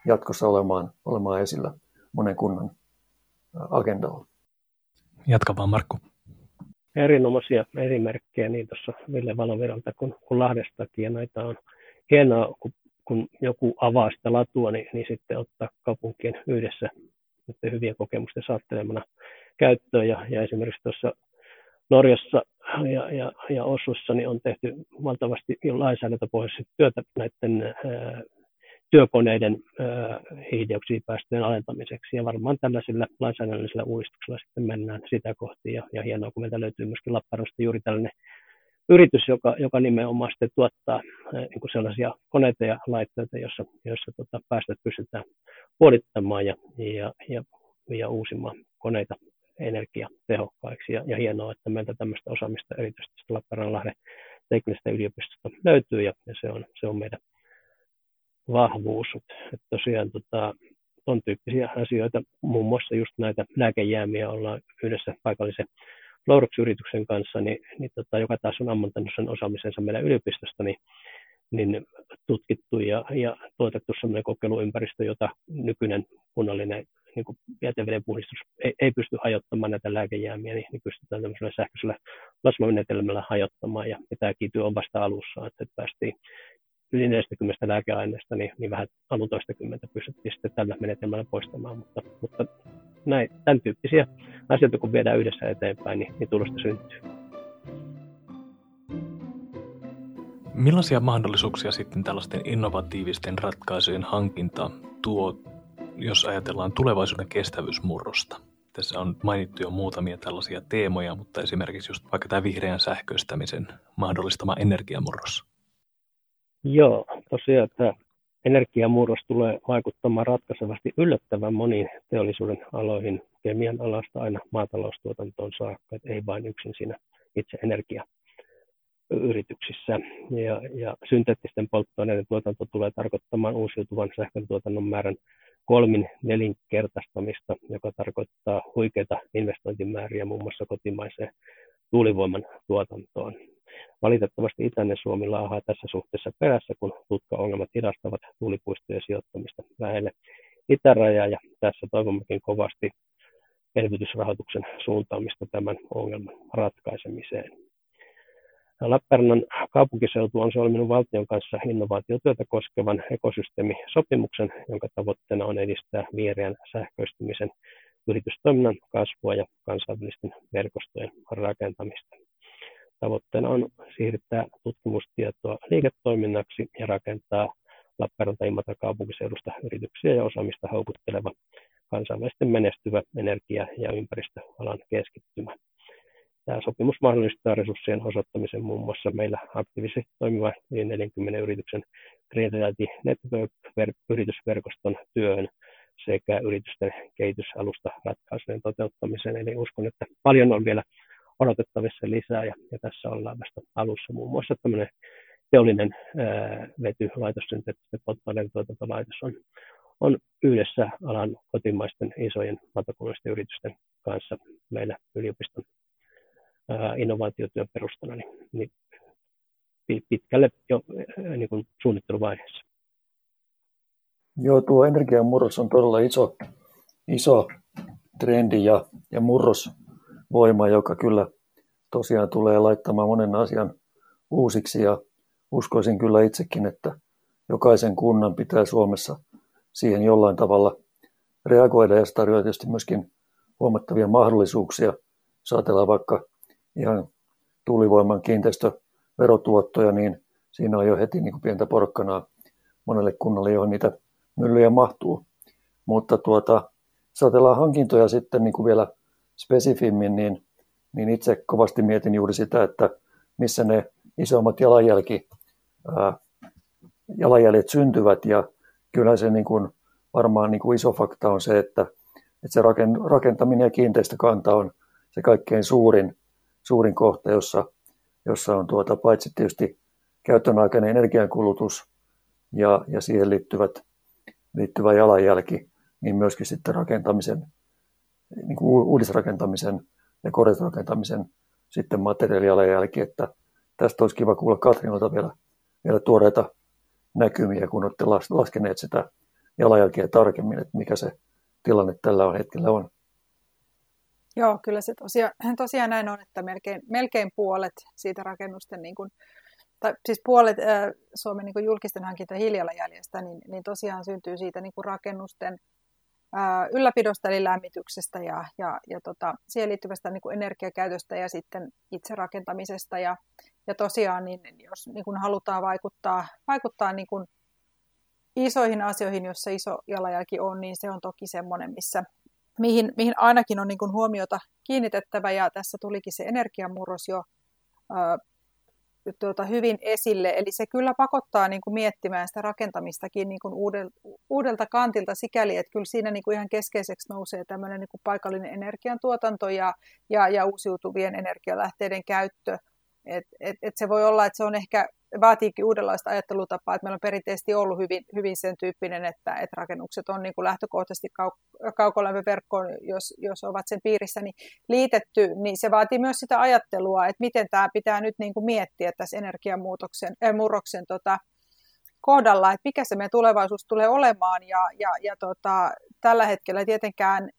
jatkossa olemaan, olemaan esillä monen kunnan agendalla. Jatka vaan Markku erinomaisia esimerkkejä niin tuossa Ville Valoviralta kuin, kuin Lahdestakin. Ja näitä on hienoa, kun, kun joku avaa sitä latua, niin, niin sitten ottaa kaupunkien yhdessä hyviä kokemusten saattelemana käyttöön. Ja, ja esimerkiksi tuossa Norjassa ja, ja, ja Oslossa niin on tehty valtavasti lainsäädäntöpohjaisesti työtä näiden ää, työkoneiden hiilidioksidipäästöjen alentamiseksi. Ja varmaan tällaisilla lainsäädännöllisillä uudistuksilla sitten mennään sitä kohti. Ja, ja hienoa, kun meiltä löytyy myöskin Lappeenrannasta juuri tällainen yritys, joka, joka nimenomaan sitten tuottaa niin kuin sellaisia koneita ja laitteita, joissa, joissa tota, päästöt pystytään puolittamaan ja, ja, ja, ja uusimaan koneita energiatehokkaiksi. Ja, ja hienoa, että meiltä tämmöistä osaamista erityisesti Lappeenrannan teknisestä yliopistosta löytyy ja, ja se, on, se on meidän vahvuus. Että tosiaan tota, on tyyppisiä asioita, muun muassa just näitä lääkejäämiä ollaan yhdessä paikallisen Lourox-yrityksen kanssa, niin, niin tota, joka taas on ammantanut sen osaamisensa meidän yliopistosta, niin, niin tutkittu ja, ja tuotettu sellainen kokeiluympäristö, jota nykyinen kunnallinen niin jäteveden puhdistus ei, ei pysty hajottamaan näitä lääkejäämiä, niin, niin pystytään tämmöisellä sähköisellä plasmamenetelmällä hajottamaan. Ja, ja tämä kiity on vasta alussa, että päästiin yli 40 lääkeaineesta, niin, niin vähän alun toistakymmentä pystyttiin sitten tällä menetelmällä poistamaan. Mutta, mutta näin, tämän tyyppisiä asioita, kun viedään yhdessä eteenpäin, niin, niin tulosta syntyy. Millaisia mahdollisuuksia sitten tällaisten innovatiivisten ratkaisujen hankinta tuo, jos ajatellaan tulevaisuuden kestävyysmurrosta? Tässä on mainittu jo muutamia tällaisia teemoja, mutta esimerkiksi just vaikka tämä vihreän sähköistämisen mahdollistama energiamurros. Joo, tosiaan tämä energiamurros tulee vaikuttamaan ratkaisevasti yllättävän moniin teollisuuden aloihin, kemian alasta aina maataloustuotantoon saakka, että ei vain yksin siinä itse energia yrityksissä. Ja, ja synteettisten polttoaineiden tuotanto tulee tarkoittamaan uusiutuvan sähkön tuotannon määrän kolmin nelinkertaistamista, joka tarkoittaa huikeita investointimääriä muun muassa kotimaiseen tuulivoiman tuotantoon. Valitettavasti itäinen Suomi laahaa tässä suhteessa perässä, kun tutkaongelmat hidastavat tuulipuistojen sijoittamista lähelle itärajaa, ja tässä toivommekin kovasti elvytysrahoituksen suuntaamista tämän ongelman ratkaisemiseen. Lappeenrannan kaupunkiseutu on solminut valtion kanssa innovaatiotyötä koskevan ekosysteemisopimuksen, jonka tavoitteena on edistää vihreän sähköistymisen yritystoiminnan kasvua ja kansainvälisten verkostojen rakentamista. Tavoitteena on siirtää tutkimustietoa liiketoiminnaksi ja rakentaa Lappeenranta Imatra kaupunkiseudusta yrityksiä ja osaamista houkutteleva kansainvälisesti menestyvä energia- ja ympäristöalan keskittymä. Tämä sopimus mahdollistaa resurssien osoittamisen muun muassa meillä aktiivisesti toimiva 40 yrityksen Reality Network-yritysverkoston työhön sekä yritysten kehitysalusta ratkaisujen toteuttamiseen. Eli uskon, että paljon on vielä odotettavissa lisää ja, ja tässä ollaan vasta alussa muun muassa tämmöinen teollinen vetylaitos, synteettisten polttoaineiden tuotantolaitos on, on yhdessä alan kotimaisten isojen valtakunnallisten yritysten kanssa meillä yliopiston innovaatiotyön perustana niin, niin pitkälle jo niin kuin suunnitteluvaiheessa. Joo, tuo energiamurros on todella iso, iso trendi ja, ja murrosvoima, joka kyllä tosiaan tulee laittamaan monen asian uusiksi ja uskoisin kyllä itsekin, että jokaisen kunnan pitää Suomessa siihen jollain tavalla reagoida ja se tarjoaa tietysti myöskin huomattavia mahdollisuuksia. Jos ajatellaan vaikka ihan tuulivoiman kiinteistöverotuottoja, niin siinä on jo heti niin kuin pientä porkkanaa monelle kunnalle, johon niitä myllyjä mahtuu. Mutta tuota, jos ajatellaan hankintoja sitten niin kuin vielä spesifimmin, niin, niin itse kovasti mietin juuri sitä, että missä ne isommat jalanjälki, jalanjäljet syntyvät. Ja kyllä se niin kuin, varmaan niin kuin iso fakta on se, että, että se rakentaminen ja kiinteistökanta on se kaikkein suurin suurin kohta, jossa, jossa on tuota, paitsi tietysti käytön aikainen energiankulutus ja, ja siihen liittyvät, liittyvä jalanjälki, niin myöskin sitten rakentamisen, niin kuin uudisrakentamisen ja korjausrakentamisen sitten materiaalijalanjälki, että tästä olisi kiva kuulla Katrinolta vielä, vielä tuoreita näkymiä, kun olette laskeneet sitä jalanjälkeä tarkemmin, että mikä se tilanne tällä hetkellä on. Joo, kyllä se tosiaan, tosiaan näin on, että melkein, melkein puolet siitä rakennusten, niin kuin, tai siis puolet äh, Suomen niin kuin julkisten hankintojen hiilijalanjäljestä, niin, niin tosiaan syntyy siitä niin kuin rakennusten ylläpidosta eli lämmityksestä ja, ja, ja tota, siihen liittyvästä niin kuin energiakäytöstä ja sitten itse rakentamisesta. Ja, ja tosiaan, niin, jos niin kuin halutaan vaikuttaa, vaikuttaa niin kuin isoihin asioihin, joissa iso jalanjälki on, niin se on toki semmoinen, missä, mihin, mihin ainakin on niin kuin huomiota kiinnitettävä, ja tässä tulikin se energiamurros jo tuota, hyvin esille. Eli se kyllä pakottaa niin kuin miettimään sitä rakentamistakin niin kuin uudelta, uudelta kantilta sikäli, että kyllä siinä niin kuin ihan keskeiseksi nousee tämmöinen niin kuin paikallinen energiantuotanto ja, ja, ja uusiutuvien energialähteiden käyttö. Et, et, et se voi olla, että se on ehkä vaatiikin uudenlaista ajattelutapaa, että meillä on perinteisesti ollut hyvin, hyvin sen tyyppinen, että, että rakennukset on niin kuin lähtökohtaisesti kau- kaukolämpöverkkoon, jos, jos ovat sen piirissä, niin liitetty, niin se vaatii myös sitä ajattelua, että miten tämä pitää nyt niin kuin miettiä tässä energiamuutoksen, äh, murroksen tota, kohdalla, että mikä se meidän tulevaisuus tulee olemaan. Ja, ja, ja tota, tällä hetkellä tietenkään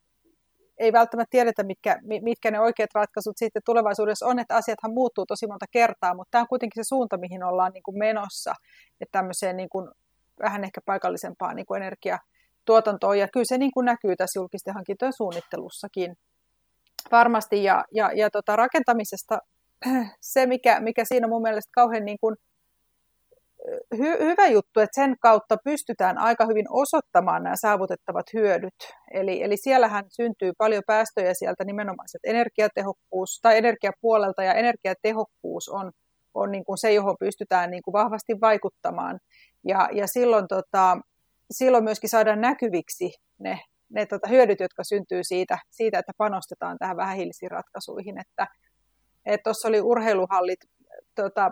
ei välttämättä tiedetä, mitkä, mitkä ne oikeat ratkaisut sitten tulevaisuudessa on, että asiathan muuttuu tosi monta kertaa, mutta tämä on kuitenkin se suunta, mihin ollaan niin kuin menossa, että tämmöiseen niin kuin, vähän ehkä paikallisempaan niin energiatuotantoon, ja kyllä se niin kuin näkyy tässä julkisten hankintojen suunnittelussakin varmasti, ja, ja, ja tota, rakentamisesta se, mikä, mikä siinä mun mielestä kauhean niin kuin, hy, hyvä juttu, että sen kautta pystytään aika hyvin osoittamaan nämä saavutettavat hyödyt. Eli, eli siellähän syntyy paljon päästöjä sieltä nimenomaan energiatehokkuus tai energiapuolelta ja energiatehokkuus on, on niin kuin se, johon pystytään niin kuin vahvasti vaikuttamaan. Ja, ja silloin, tota, silloin myöskin saadaan näkyviksi ne, ne tota, hyödyt, jotka syntyy siitä, siitä, että panostetaan tähän vähähiilisiin ratkaisuihin. Että tuossa oli urheiluhallit tota,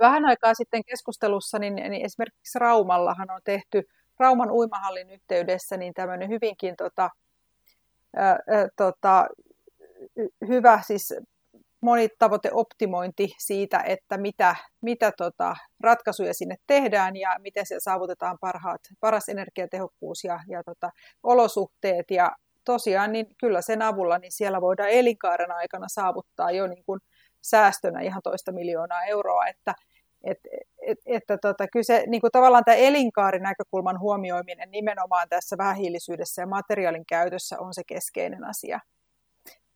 vähän aikaa sitten keskustelussa, niin, niin esimerkiksi Raumallahan on tehty Rauman uimahallin yhteydessä niin tämmöinen hyvinkin tota, ää, ää, tota, hyvä siis monitavoiteoptimointi siitä, että mitä, mitä tota, ratkaisuja sinne tehdään ja miten se saavutetaan parhaat, paras energiatehokkuus ja, ja tota, olosuhteet. Ja tosiaan niin kyllä sen avulla niin siellä voidaan elinkaaren aikana saavuttaa jo niin kuin säästönä ihan toista miljoonaa euroa, että et, et, että tota, kyllä se niin kuin tavallaan tämä elinkaari-näkökulman huomioiminen nimenomaan tässä vähähiilisyydessä ja materiaalin käytössä on se keskeinen asia.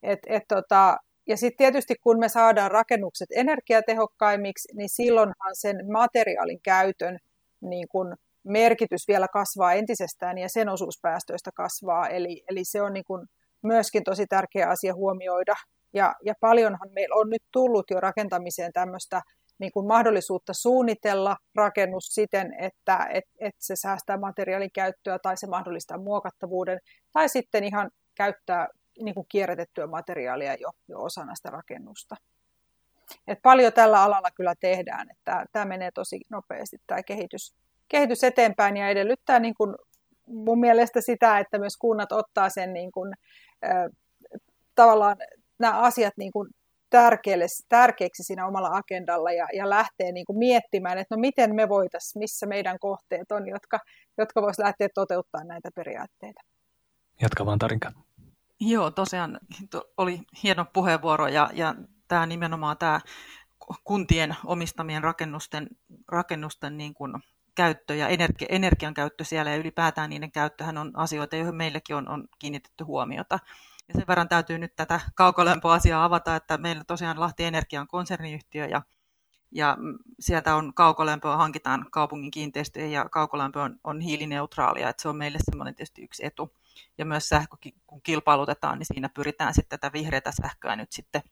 Et, et, tota, ja sitten tietysti kun me saadaan rakennukset energiatehokkaimmiksi, niin silloinhan sen materiaalin käytön niin kun merkitys vielä kasvaa entisestään ja sen osuus päästöistä kasvaa. Eli, eli se on niin kun myöskin tosi tärkeä asia huomioida. Ja, ja paljonhan meillä on nyt tullut jo rakentamiseen tämmöistä niin kuin mahdollisuutta suunnitella rakennus siten, että et, et se säästää materiaalin käyttöä tai se mahdollistaa muokattavuuden, tai sitten ihan käyttää niin kuin kierrätettyä materiaalia jo, jo osana sitä rakennusta. Et paljon tällä alalla kyllä tehdään, että tämä menee tosi nopeasti tämä kehitys, kehitys eteenpäin ja edellyttää niin kuin mun mielestä sitä, että myös kunnat ottaa sen niin kuin, äh, tavallaan nämä asiat niin kuin tärkeille, tärkeiksi siinä omalla agendalla ja, ja lähtee niin kuin miettimään, että no miten me voitaisiin, missä meidän kohteet on, jotka, jotka voisivat lähteä toteuttamaan näitä periaatteita. Jatka vaan Tarinka. Joo, tosiaan oli hieno puheenvuoro ja, ja tämä nimenomaan tämä kuntien omistamien rakennusten, rakennusten niin kuin käyttö ja energi, energian käyttö siellä ja ylipäätään niiden käyttöhän on asioita, joihin meillekin on, on kiinnitetty huomiota. Ja sen verran täytyy nyt tätä kaukolämpöasiaa avata, että meillä tosiaan Lahti Energia on konserniyhtiö ja, ja sieltä on kaukolämpöä, hankitaan kaupungin kiinteistöjä ja kaukolämpö on, on hiilineutraalia, että se on meille semmoinen tietysti yksi etu. Ja myös sähkö, kun kilpailutetaan, niin siinä pyritään sitten tätä vihreätä sähköä nyt sitten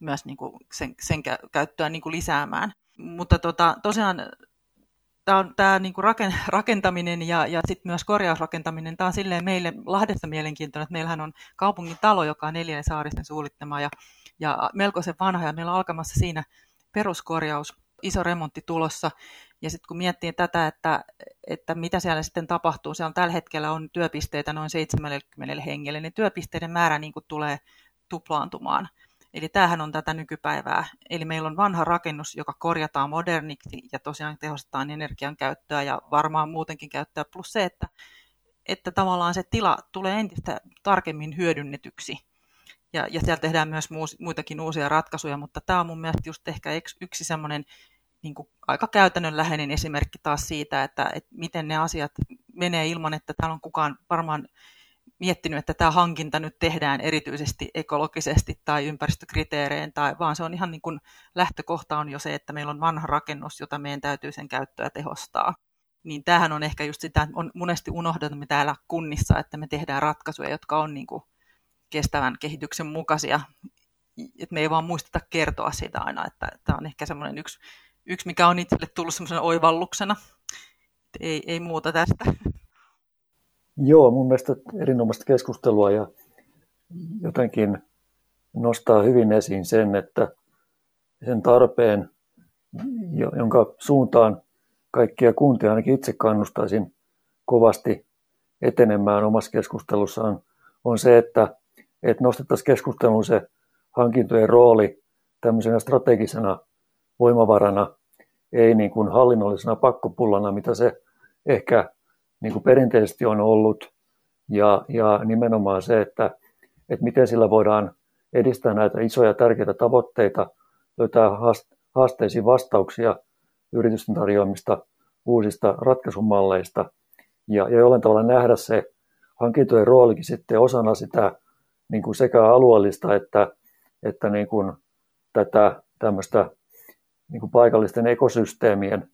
myös niin kuin sen, sen käyttöä niin kuin lisäämään. Mutta tota, tosiaan tämä, on, tämä niin kuin rakentaminen ja, ja sitten myös korjausrakentaminen, tämä on silleen meille Lahdessa mielenkiintoinen, että meillähän on kaupungin talo, joka on neljän saaristen suunnittama ja, ja melkoisen vanha ja meillä on alkamassa siinä peruskorjaus, iso remontti tulossa. Ja sitten kun miettii tätä, että, että mitä siellä sitten tapahtuu, siellä on tällä hetkellä on työpisteitä noin 70 hengelle, niin työpisteiden määrä niin kuin tulee tuplaantumaan. Eli tämähän on tätä nykypäivää. Eli meillä on vanha rakennus, joka korjataan moderniksi ja tosiaan tehostetaan energian käyttöä ja varmaan muutenkin käyttöä. Plus se, että, että tavallaan se tila tulee entistä tarkemmin hyödynnetyksi. Ja, ja siellä tehdään myös muus, muitakin uusia ratkaisuja, mutta tämä on mun mielestä just ehkä yksi semmoinen niin aika käytännönläheinen esimerkki taas siitä, että, että miten ne asiat menee ilman, että täällä on kukaan varmaan miettinyt, että tämä hankinta nyt tehdään erityisesti ekologisesti tai ympäristökriteerein, tai, vaan se on ihan niin kuin lähtökohta on jo se, että meillä on vanha rakennus, jota meidän täytyy sen käyttöä tehostaa. Niin tämähän on ehkä just sitä, on monesti unohdamme täällä kunnissa, että me tehdään ratkaisuja, jotka on niin kuin kestävän kehityksen mukaisia. Et me ei vaan muisteta kertoa siitä aina, että tämä on ehkä semmoinen yksi, yksi, mikä on itselle tullut semmoisena oivalluksena. Ei, ei muuta tästä. Joo, mun mielestä erinomaista keskustelua ja jotenkin nostaa hyvin esiin sen, että sen tarpeen, jonka suuntaan kaikkia kuntia ainakin itse kannustaisin kovasti etenemään omassa keskustelussaan, on se, että, että nostettaisiin keskusteluun se hankintojen rooli tämmöisenä strategisena voimavarana ei niin kuin hallinnollisena pakkopullana, mitä se ehkä niin kuin perinteisesti on ollut, ja, ja nimenomaan se, että, että miten sillä voidaan edistää näitä isoja tärkeitä tavoitteita, löytää haasteisiin vastauksia yritysten tarjoamista uusista ratkaisumalleista. Ja, ja jollain tavalla nähdä se hankintojen roolikin sitten osana sitä niin kuin sekä alueellista että, että niin kuin tätä tämmöistä niin kuin paikallisten ekosysteemien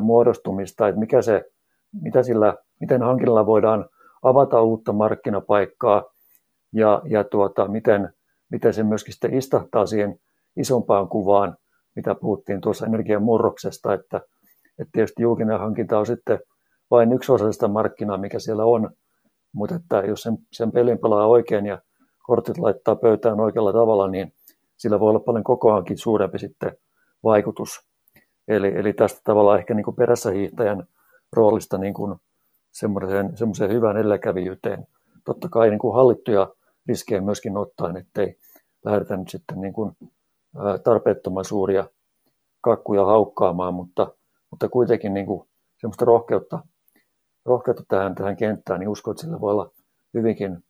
muodostumista, että mikä se, mitä sillä, miten hankinnalla voidaan avata uutta markkinapaikkaa ja, ja tuota, miten, miten se myöskin sitten istahtaa siihen isompaan kuvaan, mitä puhuttiin tuossa energian murroksesta, että, että tietysti julkinen hankinta on sitten vain yksi osa sitä markkinaa, mikä siellä on, mutta että jos sen, sen pelin pelaa oikein ja kortit laittaa pöytään oikealla tavalla, niin sillä voi olla paljon kokoaankin suurempi sitten vaikutus. Eli, eli tästä tavalla ehkä niin kuin perässä hiihtäjän roolista niin kuin semmoiseen, semmoiseen hyvään edelläkävijyyteen. Totta kai niin kuin hallittuja riskejä myöskin ottaen, ettei lähdetä nyt sitten niin kuin tarpeettoman suuria kakkuja haukkaamaan, mutta, mutta kuitenkin niin kuin semmoista rohkeutta, rohkeutta tähän, tähän kenttään, niin uskon, että sillä voi olla hyvinkin,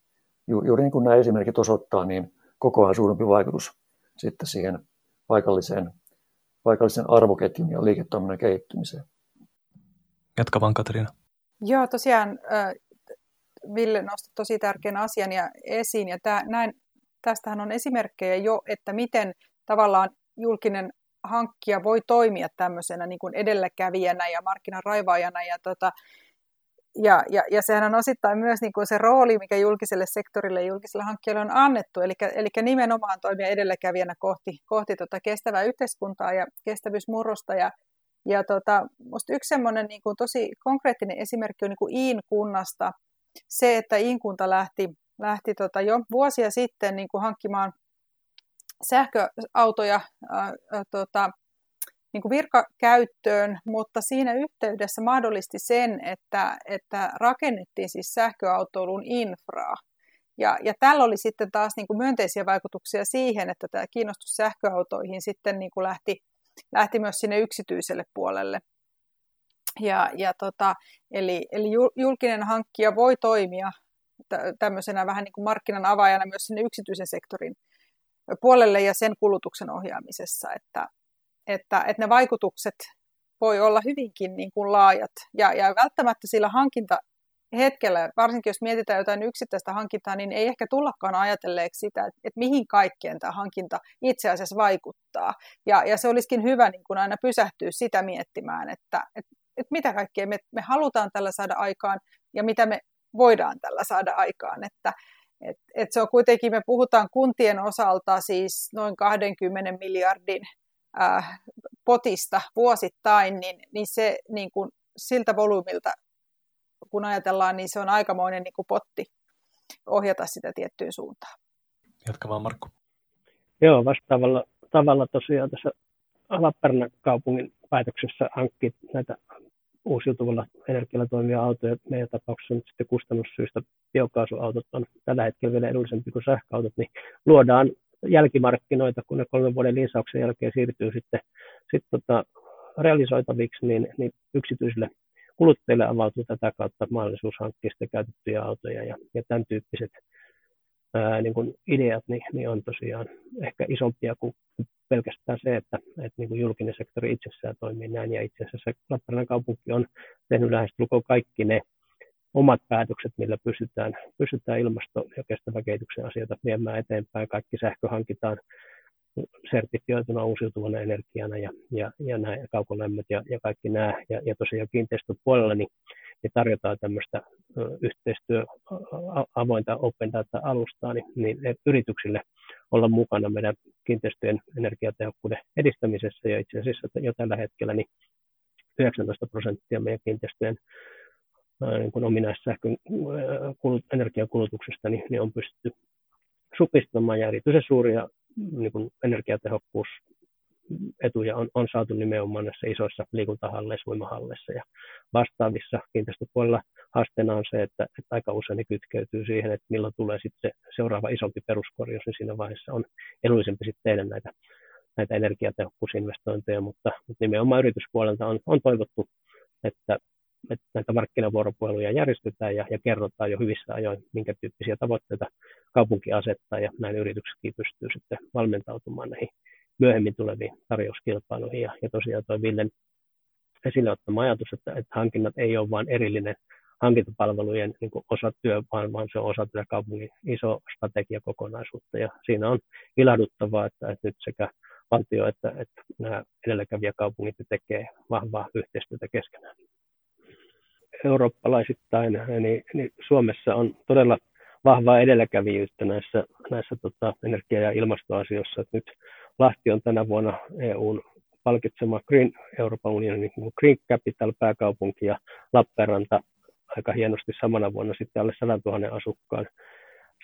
ju, juuri niin kuin nämä esimerkit osoittaa, niin kokoaan suurempi vaikutus sitten siihen paikalliseen, paikallisen arvoketjun ja liiketoiminnan kehittymiseen. Jatka vaan Katriina. Joo, tosiaan Ville nosti tosi tärkeän asian ja esiin, ja tämä, näin, tästähän on esimerkkejä jo, että miten tavallaan julkinen hankkija voi toimia tämmöisenä niin kuin edelläkävijänä ja markkinaraivaajana. Ja, tota, ja, ja, ja sehän on osittain myös niin kuin se rooli, mikä julkiselle sektorille ja julkiselle hankkijalle on annettu, eli, eli nimenomaan toimia edelläkävijänä kohti, kohti tota kestävää yhteiskuntaa ja kestävyysmurrosta. Ja, ja tota, musta yksi semmoinen niin kuin tosi konkreettinen esimerkki on niin kuin Iin kunnasta. Se, että Iin kunta lähti, lähti tota jo vuosia sitten niin kuin hankkimaan sähköautoja ää, ää, tota, niin kuin virkakäyttöön, mutta siinä yhteydessä mahdollisti sen, että, että rakennettiin siis sähköautoilun infraa. Ja, ja tällä oli sitten taas niin kuin myönteisiä vaikutuksia siihen, että tämä kiinnostus sähköautoihin sitten niin kuin lähti, lähti myös sinne yksityiselle puolelle. Ja, ja tota, eli, eli julkinen hankkija voi toimia tämmöisenä vähän niin kuin markkinan avaajana myös sinne yksityisen sektorin puolelle ja sen kulutuksen ohjaamisessa, että, että, että ne vaikutukset voi olla hyvinkin niin kuin laajat ja, ja välttämättä sillä hankinta hetkellä, varsinkin jos mietitään jotain yksittäistä hankintaa, niin ei ehkä tullakaan ajatelleeksi sitä, että, että mihin kaikkeen tämä hankinta itse asiassa vaikuttaa. Ja, ja se olisikin hyvä niin kuin aina pysähtyä sitä miettimään, että, että, että mitä kaikkea me, me halutaan tällä saada aikaan ja mitä me voidaan tällä saada aikaan. Että, et, et se on kuitenkin, me puhutaan kuntien osalta siis noin 20 miljardin äh, potista vuosittain, niin, niin se niin kuin, siltä volyymilta, kun ajatellaan, niin se on aikamoinen niin kuin potti ohjata sitä tiettyyn suuntaan. Jatka vaan Markku. Joo, vastaavalla tavalla tosiaan tässä Lappeenrannan kaupungin päätöksessä hankki näitä uusiutuvalla energialla toimivia autoja. Meidän tapauksessa nyt sitten kustannussyistä biokaasuautot on tällä hetkellä vielä edullisempi kuin sähköautot, niin luodaan jälkimarkkinoita, kun ne kolmen vuoden lisäyksen jälkeen siirtyy sitten, sitten tota, realisoitaviksi, niin, niin yksityisille kuluttajille avautuu tätä kautta mahdollisuus hankkia käytettyjä autoja ja, ja tämän tyyppiset ää, niin kuin ideat niin, niin on tosiaan ehkä isompia kuin pelkästään se, että, että niin kuin julkinen sektori itsessään toimii näin. Ja itse asiassa Lappeenrannan kaupunki on tehnyt lähestulkoon kaikki ne omat päätökset, millä pystytään, pystytään ilmasto- ja kestävän kehityksen asioita viemään eteenpäin. Kaikki sähkö hankitaan sertifioituna uusiutuvana energiana ja, ja, ja nämä kaukolämmöt ja, ja kaikki nämä. Ja, ja tosiaan kiinteistöpuolella niin, niin tarjotaan tämmöistä yhteistyö avointa open data-alustaa niin, niin yrityksille olla mukana meidän kiinteistöjen energiatehokkuuden edistämisessä ja itse asiassa jo tällä hetkellä niin 19 prosenttia meidän kiinteistöjen niin kuin ominaissähkön kulut, energiakulutuksesta niin, niin on pystytty supistamaan ja erityisen suuria niin kuin energiatehokkuus etuja on, on saatu nimenomaan näissä isoissa liikuntahalleissa, uimahalleissa ja vastaavissa kiinteistöpuolella haasteena on se, että, että aika usein ne kytkeytyy siihen, että milloin tulee sitten se seuraava isompi peruskorjaus, niin siinä vaiheessa on edullisempi sitten tehdä näitä näitä energiatehokkuusinvestointeja, mutta, mutta nimenomaan yrityspuolelta on, on toivottu, että, että näitä markkinavuoropuheluja järjestetään ja, ja kerrotaan jo hyvissä ajoin, minkä tyyppisiä tavoitteita kaupunki asettaa ja näin yrityksetkin pystyy sitten valmentautumaan näihin myöhemmin tuleviin tarjouskilpailuihin. Ja, ja tosiaan tuo Villen esille ottama ajatus, että, että hankinnat ei ole vain erillinen hankintapalvelujen niin kuin osa työ, vaan, vaan se on osa tätä kaupungin iso strategiakokonaisuutta. Ja siinä on ilahduttavaa, että, että nyt sekä valtio että, että nämä edelläkävijäkaupungit tekee vahvaa yhteistyötä keskenään. Eurooppalaisittain niin, niin Suomessa on todella vahvaa edelläkävijyyttä näissä, näissä tota, energia- ja ilmastoasioissa. Et nyt Lahti on tänä vuonna EUn palkitsema Green, Euroopan unionin niin Green Capital pääkaupunki ja Lappeenranta aika hienosti samana vuonna sitten alle 100 000 asukkaan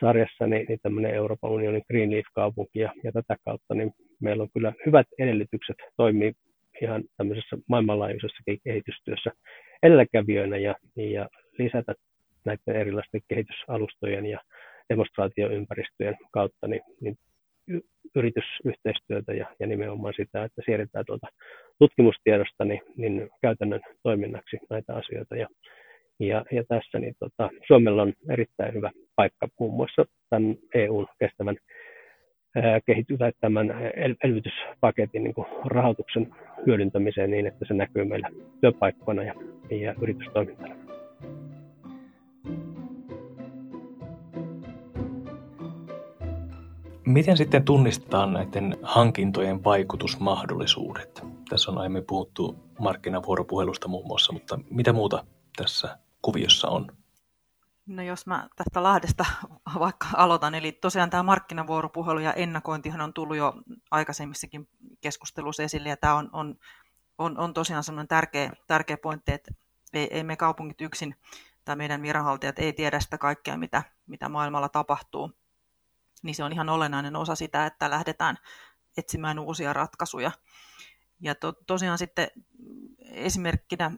sarjassa niin, niin tämmöinen Euroopan unionin Greenleaf-kaupunki ja, ja tätä kautta niin meillä on kyllä hyvät edellytykset toimia ihan tämmöisessä maailmanlaajuisessa kehitystyössä edelläkävijöinä ja, ja lisätä näiden erilaisten kehitysalustojen ja demonstraatioympäristöjen kautta niin, niin yritysyhteistyötä ja, ja nimenomaan sitä, että siirretään tuota tutkimustiedosta niin, niin käytännön toiminnaksi näitä asioita. Ja, ja, ja tässä niin tota, Suomella on erittäin hyvä paikka muun muassa tämän EUn kestävän kehitys tämän el- elvytyspaketin niin rahoituksen hyödyntämiseen niin, että se näkyy meillä työpaikkoina ja, ja yritystoimintana. Miten sitten tunnistetaan näiden hankintojen vaikutusmahdollisuudet? Tässä on aiemmin puhuttu markkinavuoropuhelusta muun muassa, mutta mitä muuta tässä kuviossa on? No jos mä tästä Lahdesta vaikka aloitan, eli tosiaan tämä markkinavuoropuhelu ja ennakointihan on tullut jo aikaisemmissakin keskustelussa esille, ja tämä on, on, on, on tosiaan sellainen tärkeä, tärkeä pointti, että ei, ei me kaupungit yksin tai meidän viranhaltijat ei tiedä sitä kaikkea, mitä, mitä maailmalla tapahtuu, niin se on ihan olennainen osa sitä, että lähdetään etsimään uusia ratkaisuja. Ja to, tosiaan sitten esimerkkinä,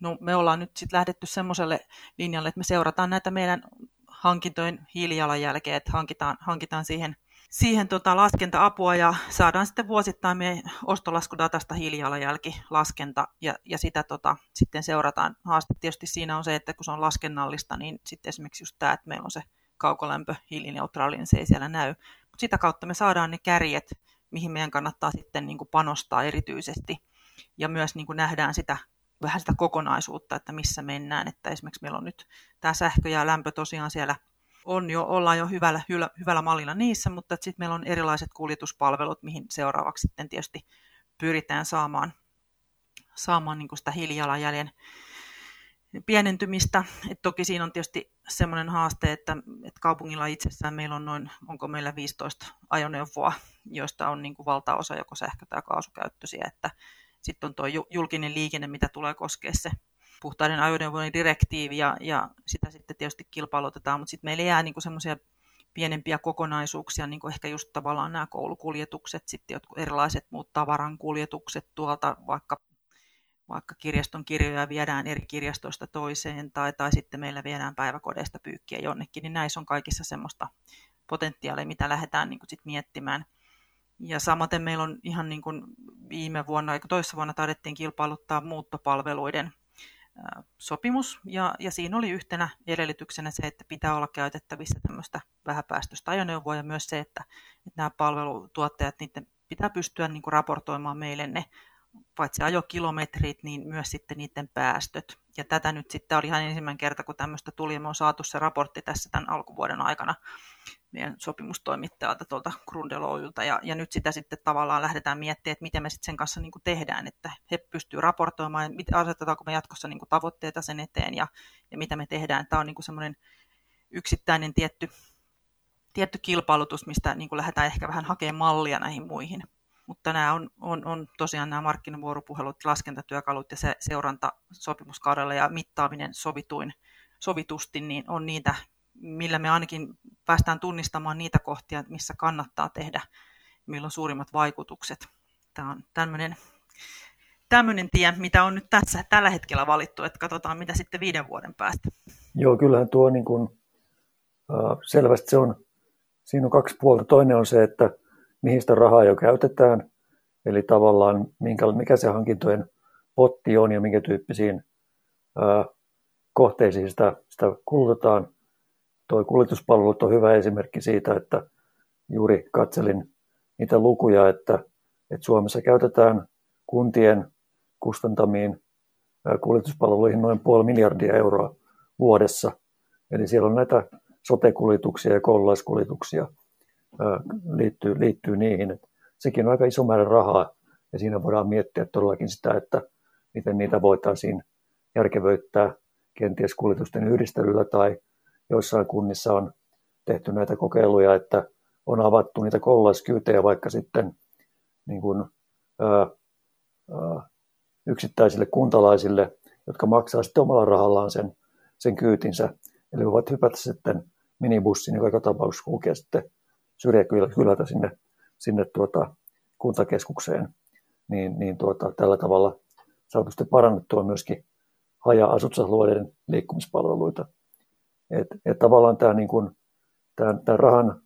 no me ollaan nyt sitten lähdetty semmoiselle linjalle, että me seurataan näitä meidän hankintojen hiilijalanjälkeä, että hankitaan, hankitaan siihen, siihen tota laskenta-apua ja saadaan sitten vuosittain meidän ostolaskudatasta hiilijalanjälkilaskenta ja, ja sitä tota, sitten seurataan. Haaste tietysti siinä on se, että kun se on laskennallista, niin sitten esimerkiksi just tämä, että meillä on se kaukolämpö hiilineutraali, niin se ei siellä näy. Mutta sitä kautta me saadaan ne kärjet, mihin meidän kannattaa sitten niin kuin panostaa erityisesti. Ja myös niin kuin nähdään sitä vähän sitä kokonaisuutta, että missä mennään. Että esimerkiksi meillä on nyt tämä sähkö ja lämpö tosiaan siellä on jo, ollaan jo hyvällä, hyvällä, hyvällä mallilla niissä, mutta sitten meillä on erilaiset kuljetuspalvelut, mihin seuraavaksi sitten tietysti pyritään saamaan, saamaan niin sitä hiilijalanjäljen pienentymistä. Et toki siinä on tietysti semmoinen haaste, että, että kaupungilla itsessään meillä on noin, onko meillä 15 ajoneuvoa, joista on niin kuin valtaosa joko sähkö- tai kaasukäyttöisiä, että sitten on tuo julkinen liikenne, mitä tulee koskea se puhtaiden ajoneuvojen direktiivi ja, ja sitä sitten tietysti kilpailutetaan, mutta sitten meillä jää niin semmoisia pienempiä kokonaisuuksia, niin kuin ehkä just tavallaan nämä koulukuljetukset, sitten jotkut erilaiset muut tavarankuljetukset tuolta vaikka vaikka kirjaston kirjoja viedään eri kirjastoista toiseen tai, tai sitten meillä viedään päiväkodeista pyykkiä jonnekin, niin näissä on kaikissa semmoista potentiaalia, mitä lähdetään niin kuin sit miettimään. Ja samaten meillä on ihan niin kuin viime vuonna, eikö toissa vuonna taidettiin kilpailuttaa muuttopalveluiden sopimus, ja, ja siinä oli yhtenä edellytyksenä se, että pitää olla käytettävissä tämmöistä vähäpäästöistä ajoneuvoa, ja myös se, että, että nämä palvelutuottajat, niiden pitää pystyä niin kuin raportoimaan meille ne paitsi ajokilometrit, niin myös sitten niiden päästöt. Ja tätä nyt sitten oli ihan ensimmäinen kerta, kun tämmöistä tuli, ja me on saatu se raportti tässä tämän alkuvuoden aikana meidän sopimustoimittajalta tuolta Grundeloilta, ja, ja nyt sitä sitten tavallaan lähdetään miettimään, että miten me sitten sen kanssa niin kuin tehdään, että he pystyvät raportoimaan, ja asetetaanko me jatkossa niin kuin tavoitteita sen eteen, ja, ja mitä me tehdään. Tämä on niin kuin semmoinen yksittäinen tietty, tietty kilpailutus, mistä niin kuin lähdetään ehkä vähän hakemaan mallia näihin muihin. Mutta nämä on, on, on tosiaan nämä markkinavuoropuhelut, laskentatyökalut ja se seuranta sopimuskaudella ja mittaaminen sovituin, sovitusti, niin on niitä, millä me ainakin päästään tunnistamaan niitä kohtia, missä kannattaa tehdä, milloin suurimmat vaikutukset. Tämä on tämmöinen, tämmöinen tie, mitä on nyt tässä tällä hetkellä valittu, että katsotaan mitä sitten viiden vuoden päästä. Joo, kyllähän tuo niin kuin, selvästi se on, siinä on kaksi puolta. Toinen on se, että mihin sitä rahaa jo käytetään, eli tavallaan mikä se hankintojen potti on ja minkä tyyppisiin kohteisiin sitä, sitä kulutetaan. Tuo kuljetuspalvelut on hyvä esimerkki siitä, että juuri katselin niitä lukuja, että, että Suomessa käytetään kuntien kustantamiin kuljetuspalveluihin noin puoli miljardia euroa vuodessa. Eli siellä on näitä sote-kuljetuksia ja koululaiskuljetuksia liittyy, liittyy niihin. Että sekin on aika iso määrä rahaa ja siinä voidaan miettiä todellakin sitä, että miten niitä voitaisiin järkevöittää kenties kuljetusten yhdistelyllä tai joissain kunnissa on tehty näitä kokeiluja, että on avattu niitä koululaiskyytejä vaikka sitten niin kuin, ää, ää, yksittäisille kuntalaisille, jotka maksaa sitten omalla rahallaan sen, sen kyytinsä. Eli voivat hypätä sitten minibussin, joka tapauksessa kulkee sitten syrjäkylältä sinne, sinne tuota, kuntakeskukseen. Niin, niin tuota, tällä tavalla saatu sitten parannettua myöskin haja-asutusalueiden liikkumispalveluita. Et, et tavallaan tämä, niin kuin, tämä, tämä rahan,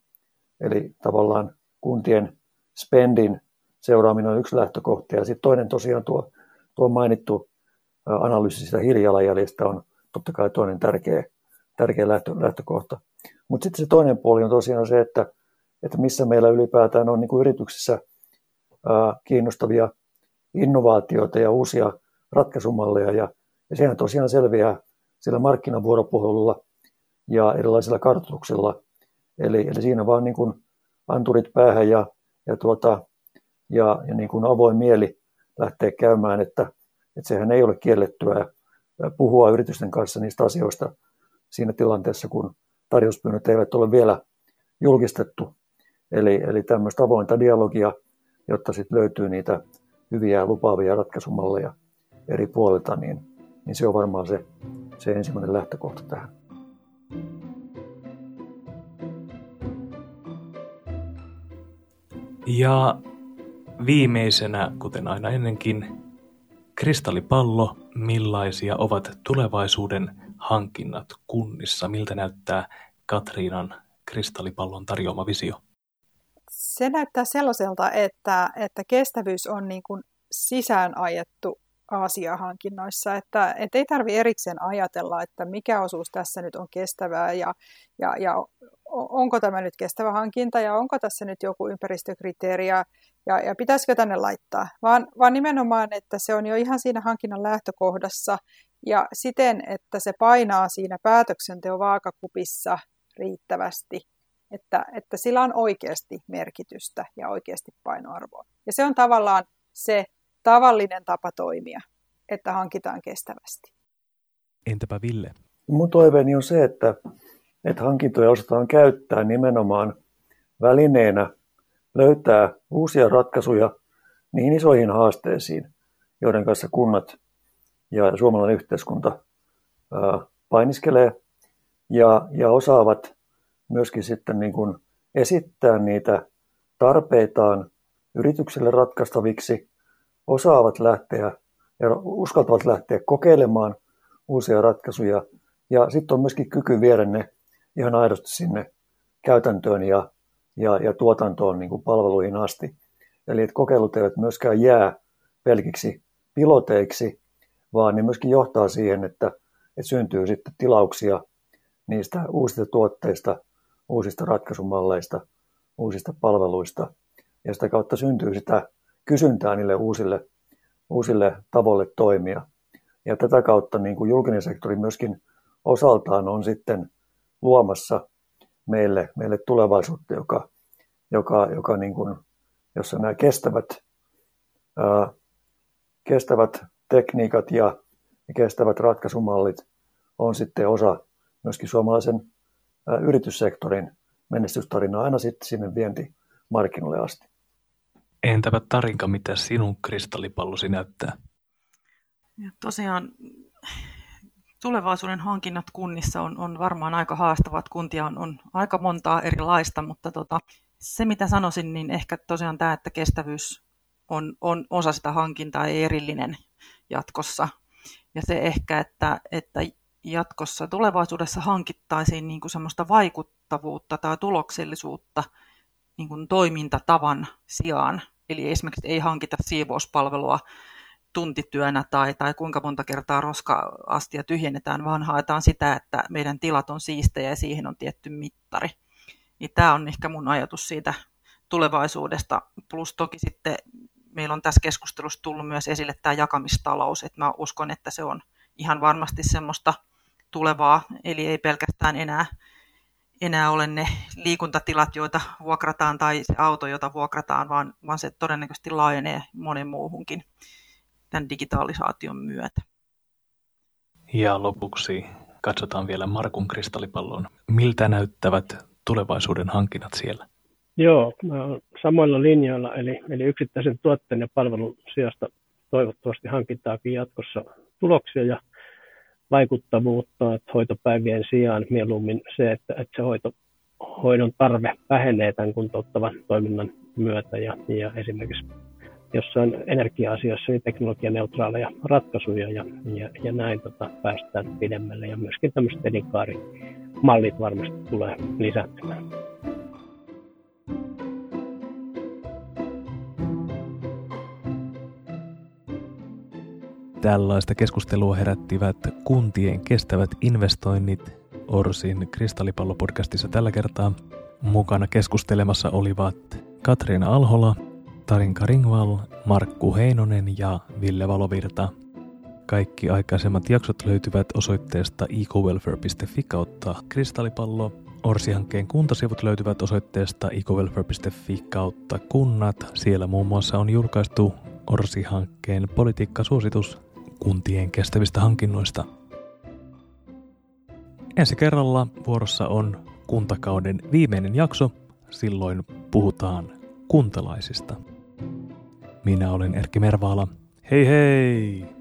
eli tavallaan kuntien spendin seuraaminen on yksi lähtökohta. Ja sitten toinen tosiaan tuo, tuo mainittu analyysi sitä hiilijalanjäljestä on totta kai toinen tärkeä, tärkeä lähtö, lähtökohta. Mutta sitten se toinen puoli on tosiaan se, että, että missä meillä ylipäätään on niin kuin yrityksissä kiinnostavia innovaatioita ja uusia ratkaisumalleja. Ja, ja sehän tosiaan selviää sillä markkinavuoropuhelulla ja erilaisilla kartoituksilla. Eli, eli siinä vaan niin kuin anturit päähän ja, ja, tuota, ja, ja niin kuin avoin mieli lähtee käymään, että, että sehän ei ole kiellettyä puhua yritysten kanssa niistä asioista siinä tilanteessa, kun tarjouspyynnöt eivät ole vielä julkistettu. Eli, eli tämmöistä avointa dialogia, jotta sitten löytyy niitä hyviä lupaavia ratkaisumalleja eri puolilta, niin, niin se on varmaan se, se ensimmäinen lähtökohta tähän. Ja viimeisenä, kuten aina ennenkin, kristallipallo, millaisia ovat tulevaisuuden hankinnat kunnissa? Miltä näyttää Katriinan kristallipallon tarjoama visio? Se näyttää sellaiselta, että, että kestävyys on niin kuin sisään ajettu Aasia-hankinnoissa, että, että ei tarvitse erikseen ajatella, että mikä osuus tässä nyt on kestävää ja, ja, ja onko tämä nyt kestävä hankinta ja onko tässä nyt joku ympäristökriteeri ja, ja, ja pitäisikö tänne laittaa, vaan, vaan nimenomaan, että se on jo ihan siinä hankinnan lähtökohdassa ja siten, että se painaa siinä päätöksenteon vaakakupissa riittävästi, että, että sillä on oikeasti merkitystä ja oikeasti painoarvoa. Ja se on tavallaan se tavallinen tapa toimia, että hankitaan kestävästi. Entäpä Ville? Mun toiveeni on se, että, että hankintoja osataan käyttää nimenomaan välineenä löytää uusia ratkaisuja niihin isoihin haasteisiin, joiden kanssa kunnat ja suomalainen yhteiskunta painiskelee ja, ja osaavat myöskin sitten niin kuin esittää niitä tarpeitaan yrityksille ratkaistaviksi, osaavat lähteä ja uskaltavat lähteä kokeilemaan uusia ratkaisuja ja sitten on myöskin kyky viedä ne ihan aidosti sinne käytäntöön ja, ja, ja tuotantoon niin kuin palveluihin asti. Eli että kokeilut eivät myöskään jää pelkiksi piloteiksi, vaan ne myöskin johtaa siihen, että, että syntyy sitten tilauksia niistä uusista tuotteista, uusista ratkaisumalleista, uusista palveluista. Ja sitä kautta syntyy sitä kysyntää niille uusille, uusille tavoille toimia. Ja tätä kautta niin kuin julkinen sektori myöskin osaltaan on sitten luomassa meille, meille tulevaisuutta, joka, joka, joka niin kuin, jossa nämä kestävät, ää, kestävät tekniikat ja, ja kestävät ratkaisumallit on sitten osa myöskin suomalaisen yrityssektorin menestystarinaa aina sitten sinne vientimarkkinoille asti. Entäpä Tarinka, mitä sinun kristallipallosi näyttää? Ja tosiaan tulevaisuuden hankinnat kunnissa on, on varmaan aika haastavat. Kuntia on, on aika montaa erilaista, mutta tota, se mitä sanoisin, niin ehkä tosiaan tämä, että kestävyys on, on osa sitä hankintaa ja erillinen jatkossa. Ja se ehkä, että, että jatkossa tulevaisuudessa hankittaisiin niin kuin semmoista vaikuttavuutta tai tuloksellisuutta niin kuin toimintatavan sijaan, eli esimerkiksi ei hankita siivouspalvelua tuntityönä tai, tai kuinka monta kertaa roska-astia tyhjennetään, vaan haetaan sitä, että meidän tilat on siistejä ja siihen on tietty mittari. Niin tämä on ehkä mun ajatus siitä tulevaisuudesta. Plus toki sitten meillä on tässä keskustelussa tullut myös esille tämä jakamistalous, että mä uskon, että se on ihan varmasti semmoista tulevaa, eli ei pelkästään enää, enää ole ne liikuntatilat, joita vuokrataan tai se auto, jota vuokrataan, vaan, vaan se todennäköisesti laajenee monen muuhunkin tämän digitalisaation myötä. Ja lopuksi katsotaan vielä Markun kristallipallon. Miltä näyttävät tulevaisuuden hankinnat siellä? Joo, mä olen samoilla linjoilla, eli, eli yksittäisen tuotteen ja palvelun sijasta toivottavasti hankintaakin jatkossa tuloksia ja vaikuttavuutta, että hoitopäivien sijaan mieluummin se, että, että se hoito, hoidon tarve vähenee tämän kuntouttavan toiminnan myötä ja, ja esimerkiksi jossain energia-asioissa niin teknologianeutraaleja ratkaisuja ja, ja, ja näin tota, päästään pidemmälle ja myöskin tämmöiset elinkaarimallit varmasti tulee lisääntymään. Tällaista keskustelua herättivät kuntien kestävät investoinnit Orsin kristallipallopodcastissa tällä kertaa. Mukana keskustelemassa olivat Katriina Alhola, Tarinka Ringval, Markku Heinonen ja Ville Valovirta. Kaikki aikaisemmat jaksot löytyvät osoitteesta ecowelfare.fi kautta kristallipallo. Orsi-hankkeen kuntasivut löytyvät osoitteesta ecowelfare.fi kautta kunnat. Siellä muun muassa on julkaistu Orsi-hankkeen politiikkasuositus kuntien kestävistä hankinnoista. Ensi kerralla vuorossa on kuntakauden viimeinen jakso. Silloin puhutaan kuntalaisista. Minä olen Erkki Mervaala. Hei hei!